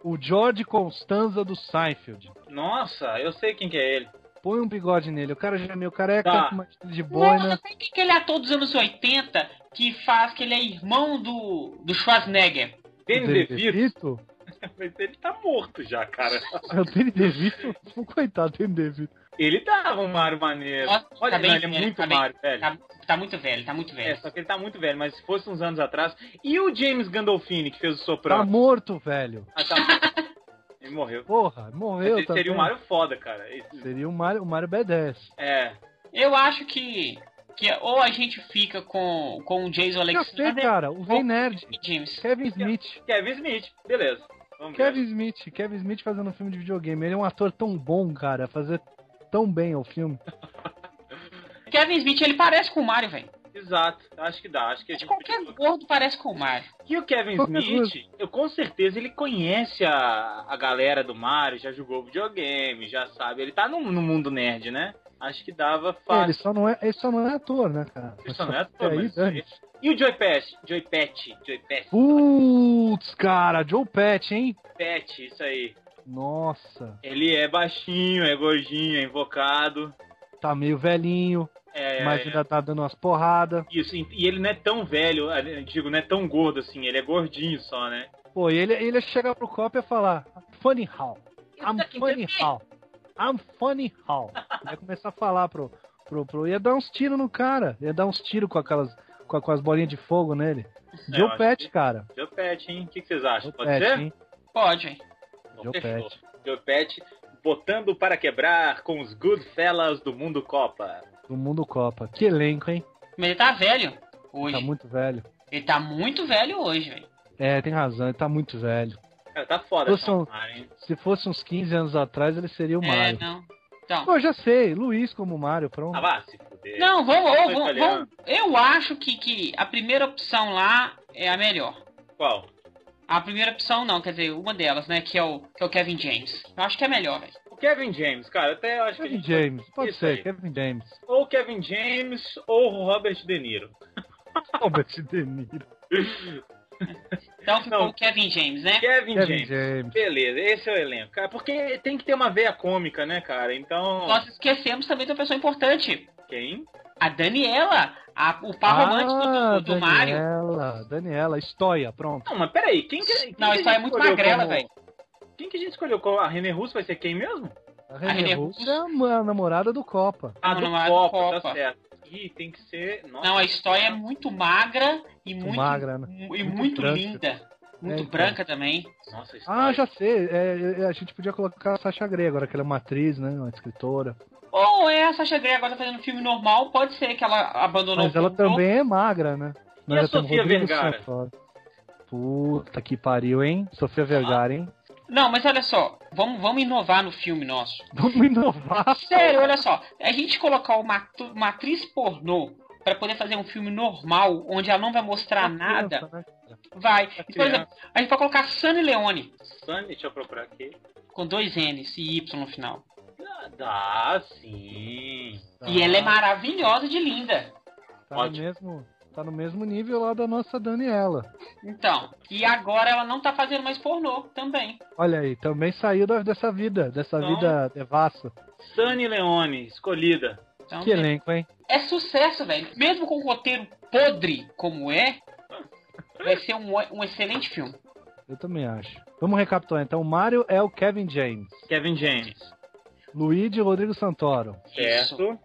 O George Constanza do Seinfeld. Nossa, eu sei quem que é ele. Põe um bigode nele. O cara já é meio careca, Tá. com uma de boina. tem aquele ator dos anos 80 que faz, que ele é irmão do, do Schwarzenegger. Danny. DeVito? Mas ele tá morto já, cara. É o Danny DeVito? Coitado, Danny DeVito. Ele tava um Mario maneiro. Nossa, Olha, tá não, bem ele é muito tá bem- Mario, velho. Tá, tá muito velho, tá muito É, velho. só que ele tá muito velho, mas se fosse uns anos atrás. E o James Gandolfini, que fez o Tá Soprano? morto, velho. Ah, tá. Ele morreu. Porra, morreu também. seria um Mario foda, cara. Esse- Seria o Mario, o Mario B10. É. Eu acho que, que ou a gente fica com, com o Jason Já sei, Alexander cara, o Rei Nerd. James. Kevin Smith. Kevin Smith, beleza. Vamos ver. Kevin Smith, Kevin Smith fazendo um filme de videogame. Ele é um ator tão bom, cara, fazer tão bem o filme. Kevin Smith, ele parece com o Mario, velho. Exato, acho que dá. Acho que a gente Qualquer gordo parece com o Mario. E o Kevin Qualquer Smith, eu com certeza ele conhece a, a galera do Mario, já jogou videogame, já sabe. Ele tá no, no mundo nerd, né? Acho que dava Ele fácil. só não é, ele só não é ator, né, cara? Ele só não é ator, Aí, mas- dane. E o Joey Pet? Joey Pet, Joey Pet. Putz, cara, Joe Pet, hein? Pet, isso aí. Nossa, Ele é baixinho, é gordinho, é invocado. tá meio velhinho, É, mas ainda tá dando umas porradas. Isso, e ele não é tão velho, eu digo, não é tão gordo assim, ele é gordinho só, né? Pô, e ele, ele chega pro copo e falar, funny how? I'm funny how? I'm funny how? Vai começar a falar pro, pro, pro... Ia dar uns tiros no cara, ia dar uns tiros com aquelas... Com, com as bolinhas de fogo nele. É, Joe Pet, que- cara. Joe Pet, hein? O que, que vocês acham? Joe Pode Pet, ser? hein? Pode, hein? Joe fechou. Pet. Joe Pet botando para quebrar com os Goodfellas do mundo Copa. Do mundo Copa. Que elenco, hein? Mas ele tá velho hoje. Tá muito velho. Ele tá muito velho hoje, velho. É, tem razão, ele tá muito velho. Cara, tá foda Fosse essa um- Mario, hein? Se fosse uns 15 anos atrás, ele seria o É, Mario. não. Então. Pô, já sei, Luiz como Mario, pronto. Ah, vá se fuder. Não, vamos, vamos, vamos- Eu acho que, que a primeira opção lá é a melhor. Qual? A primeira opção não, quer dizer, uma delas, né? Que é o, que é o Kevin James. Eu acho que é melhor, velho. O Kevin James, cara, até eu acho que a Kevin. James, pode ser, aí. Kevin James. Ou Kevin James ou o Robert De Niro. Robert De Niro. Então ficou Não. o Kevin James, né? Kevin, Kevin James. James. Beleza, esse é o elenco. Cara, porque tem que ter uma veia cômica, né, cara? Então. Nós esquecemos também de uma pessoa importante. Quem? A Daniela, a- o par romântico Ah, do, do Mario. Daniela, Daniela, Stoia, pronto. Não, mas peraí, quem que. Quem Não, que a gente é muito escolheu magrela, como- velho. Quem que a gente escolheu? A René Russo vai ser quem mesmo? A René René Russo. É a a namorada do Copa. Ah, do não é do Copa, Copa. tá certo. Ih, tem que ser. Nossa, Não, a história é muito magra e muito, magra, né? e Muito muito, linda. Muito É, então. branca também. Nossa, Ah, já sei. é, é, a gente podia colocar a Sasha Grey agora, que ela é uma atriz, né? Uma escritora. Ou é a Sasha Grey agora tá fazendo filme normal, pode ser que ela abandonou Mas o ela também é magra, né? E a Sofia Vergara? Puta que pariu, hein? Sofia Vergara, hein? Não, mas olha só, vamos, vamos inovar no filme nosso. Vamos inovar. Sério, olha só, a gente colocar uma, uma atriz pornô pra poder fazer um filme normal, onde ela não vai mostrar nada, Criança, né? vai. Por criança. exemplo, a gente vai colocar Sunny Leone, Sunny, deixa eu procurar aqui. com dois N's e Y no final. Ah, Dá, sim. E ela é maravilhosa de linda. Tá Ótimo. mesmo, tá no mesmo nível lá da nossa Daniela. Então, e agora ela não tá fazendo mais pornô também. Olha aí, também saiu dessa vida, dessa Então- vida devassa. Sunny Leone, escolhida. Então, Que elenco, hein? é sucesso, velho. Mesmo com um roteiro podre como é, vai ser um, um excelente filme. Eu também acho. Vamos recapitular então. O Mario é o Kevin James. Kevin James. Luigi Rodrigo Santoro. Certo.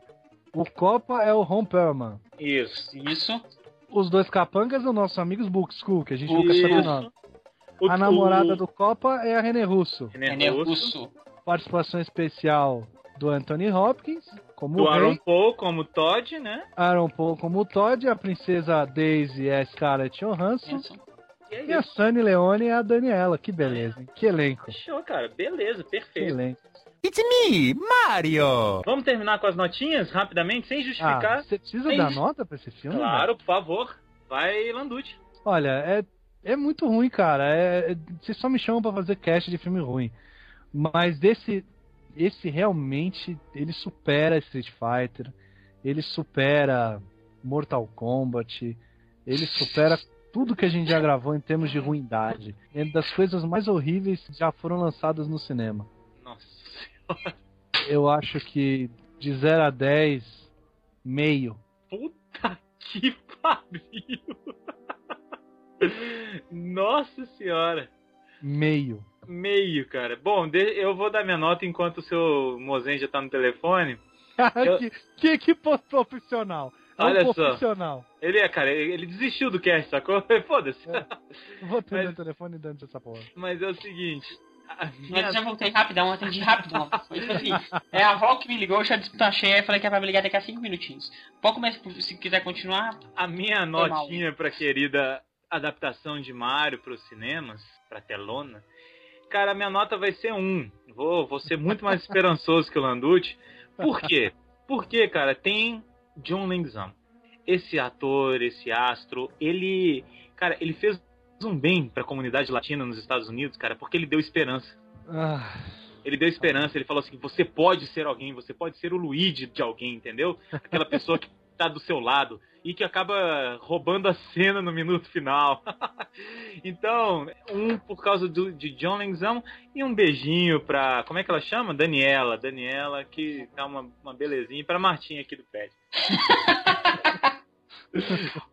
O Copa é o Ron Perlman. Isso. Isso. Os dois capangas são nossos amigos Book School, que a gente nunca sabe o nome. A namorada o- do Copa é a René Russo. René René Russo. Russo. Participação especial do Anthony Hopkins, como Do o Aaron. Paul como Todd, né? Aaron Paul como o Todd, a princesa Daisy é a Scarlett Johansson. Isso. E é E a. Sunny Leone é a Daniela. Que beleza, hein? Que elenco. Fechou, cara. Beleza, Que perfeito. elenco. It's me, Mario! Vamos terminar com as notinhas rapidamente, sem Ah, justificar? você precisa Sem dar justi- nota pra esse filme? claro, por favor. Vai, Landucci. Olha, é, é muito ruim, cara. É, é- vocês só me chamam pra fazer cast de filme ruim. Mas esse, esse realmente, ele supera Street Fighter, ele supera Mortal Kombat, ele supera tudo que a gente já gravou em termos de ruindade. É das coisas mais horríveis que já foram lançadas no cinema. Eu acho que de 0 a 10, meio. Puta que pariu. Nossa senhora. Meio. Meio, cara. Bom, eu vou dar minha nota enquanto o seu Mozen já tá no telefone. Eu- que, que, que profissional. É um Olha só. profissional. Ele é, cara, ele ele desistiu do cast, sacou? Foda-se. Vou atender Mas- o telefone dando essa porra. Mas é o seguinte, Mas já voltei rapidão, atendi rapidão. Foi tipo assim, é a avó que me ligou, eu já despachei, aí falei que é pra me ligar daqui a 5 minutinhos. Pouco mais, se quiser continuar. A minha mal. notinha pra querida adaptação de Mario pros cinemas, pra telona, cara, a minha nota vai ser um. Vou, vou ser muito mais esperançoso que o Landucci. Por quê? Porque, cara, tem John Leguizamo. Esse ator, esse astro, ele, cara, ele fez um bem pra comunidade latina nos Estados Unidos, cara, porque ele deu esperança. Ah, Ele deu esperança, ele falou assim: você pode ser alguém, você pode ser o Luigi de alguém, entendeu? Aquela pessoa que tá do seu lado e que acaba roubando a cena no minuto final. então, um por causa do, de John Leguizamo e um beijinho pra. Como é que ela chama? Daniela. Daniela, que tá uma, uma belezinha. E pra Martinha aqui do pé.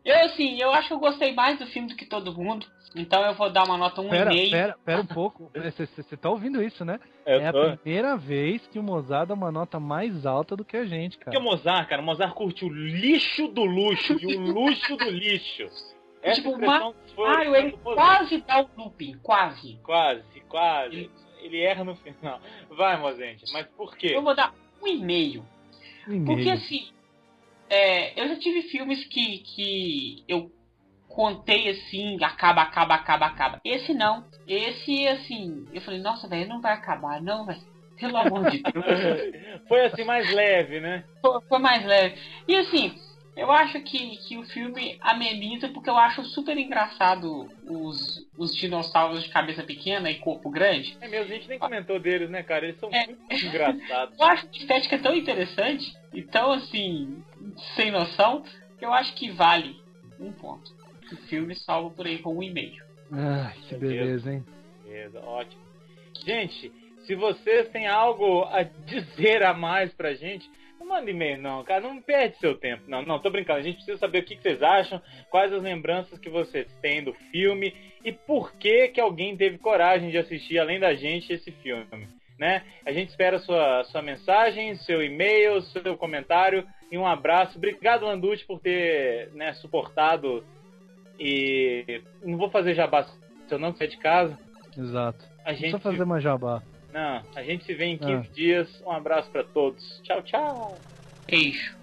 Eu, assim, eu acho que eu gostei mais do filme do que todo mundo. Então eu vou dar uma nota pera, 1,5. pera, pera um pouco. Você tá ouvindo isso, né? Eu é a tô. primeira vez que o Mozart dá uma nota mais alta do que a gente, Porque cara. o Mozart, cara, o Mozart curte o lixo do luxo e o luxo do lixo. Essa Tipo, expressão foi Mario, ele do Mozart. quase dá o looping, quase. Quase, quase. Ele erra no final. Vai, Mozente, mas por quê? Eu vou dar um e meio. Um e-mail. Porque assim, é, eu já tive filmes que, que eu contei assim, acaba, acaba, acaba, acaba. Esse não. Esse, assim, eu falei, nossa, velho, não vai acabar, não, velho. Pelo amor de Deus. Foi assim mais leve, né? foi, foi mais leve. E assim, eu acho que, que o filme ameniza porque eu acho super engraçado os, os dinossauros de cabeça pequena e corpo grande. É mesmo, a gente nem comentou deles, né, cara? Eles são É. muito engraçados. Eu acho que a estética é tão interessante e tão assim, sem noção, eu acho que vale um ponto. O filme salva por aí com um e meio. Ai, que beleza, hein? Beleza, ótimo. Gente, se vocês têm algo a dizer a mais pra gente, não manda e-mail não, cara, não perde seu tempo. Não, não, tô brincando. A gente precisa saber o que que vocês acham, quais as lembranças que vocês têm do filme e por que que alguém teve coragem de assistir, além da gente, esse filme. Né? A gente espera sua, sua mensagem, seu e-mail, seu comentário e um abraço. Obrigado, Landucci, por ter né, suportado e não vou fazer jabá se eu não sair de casa. Exato. A Não gente, precisa fazer mais jabá. não, a gente se vê em 15 Ah. dias. Um abraço pra todos. Tchau, tchau. Queijo.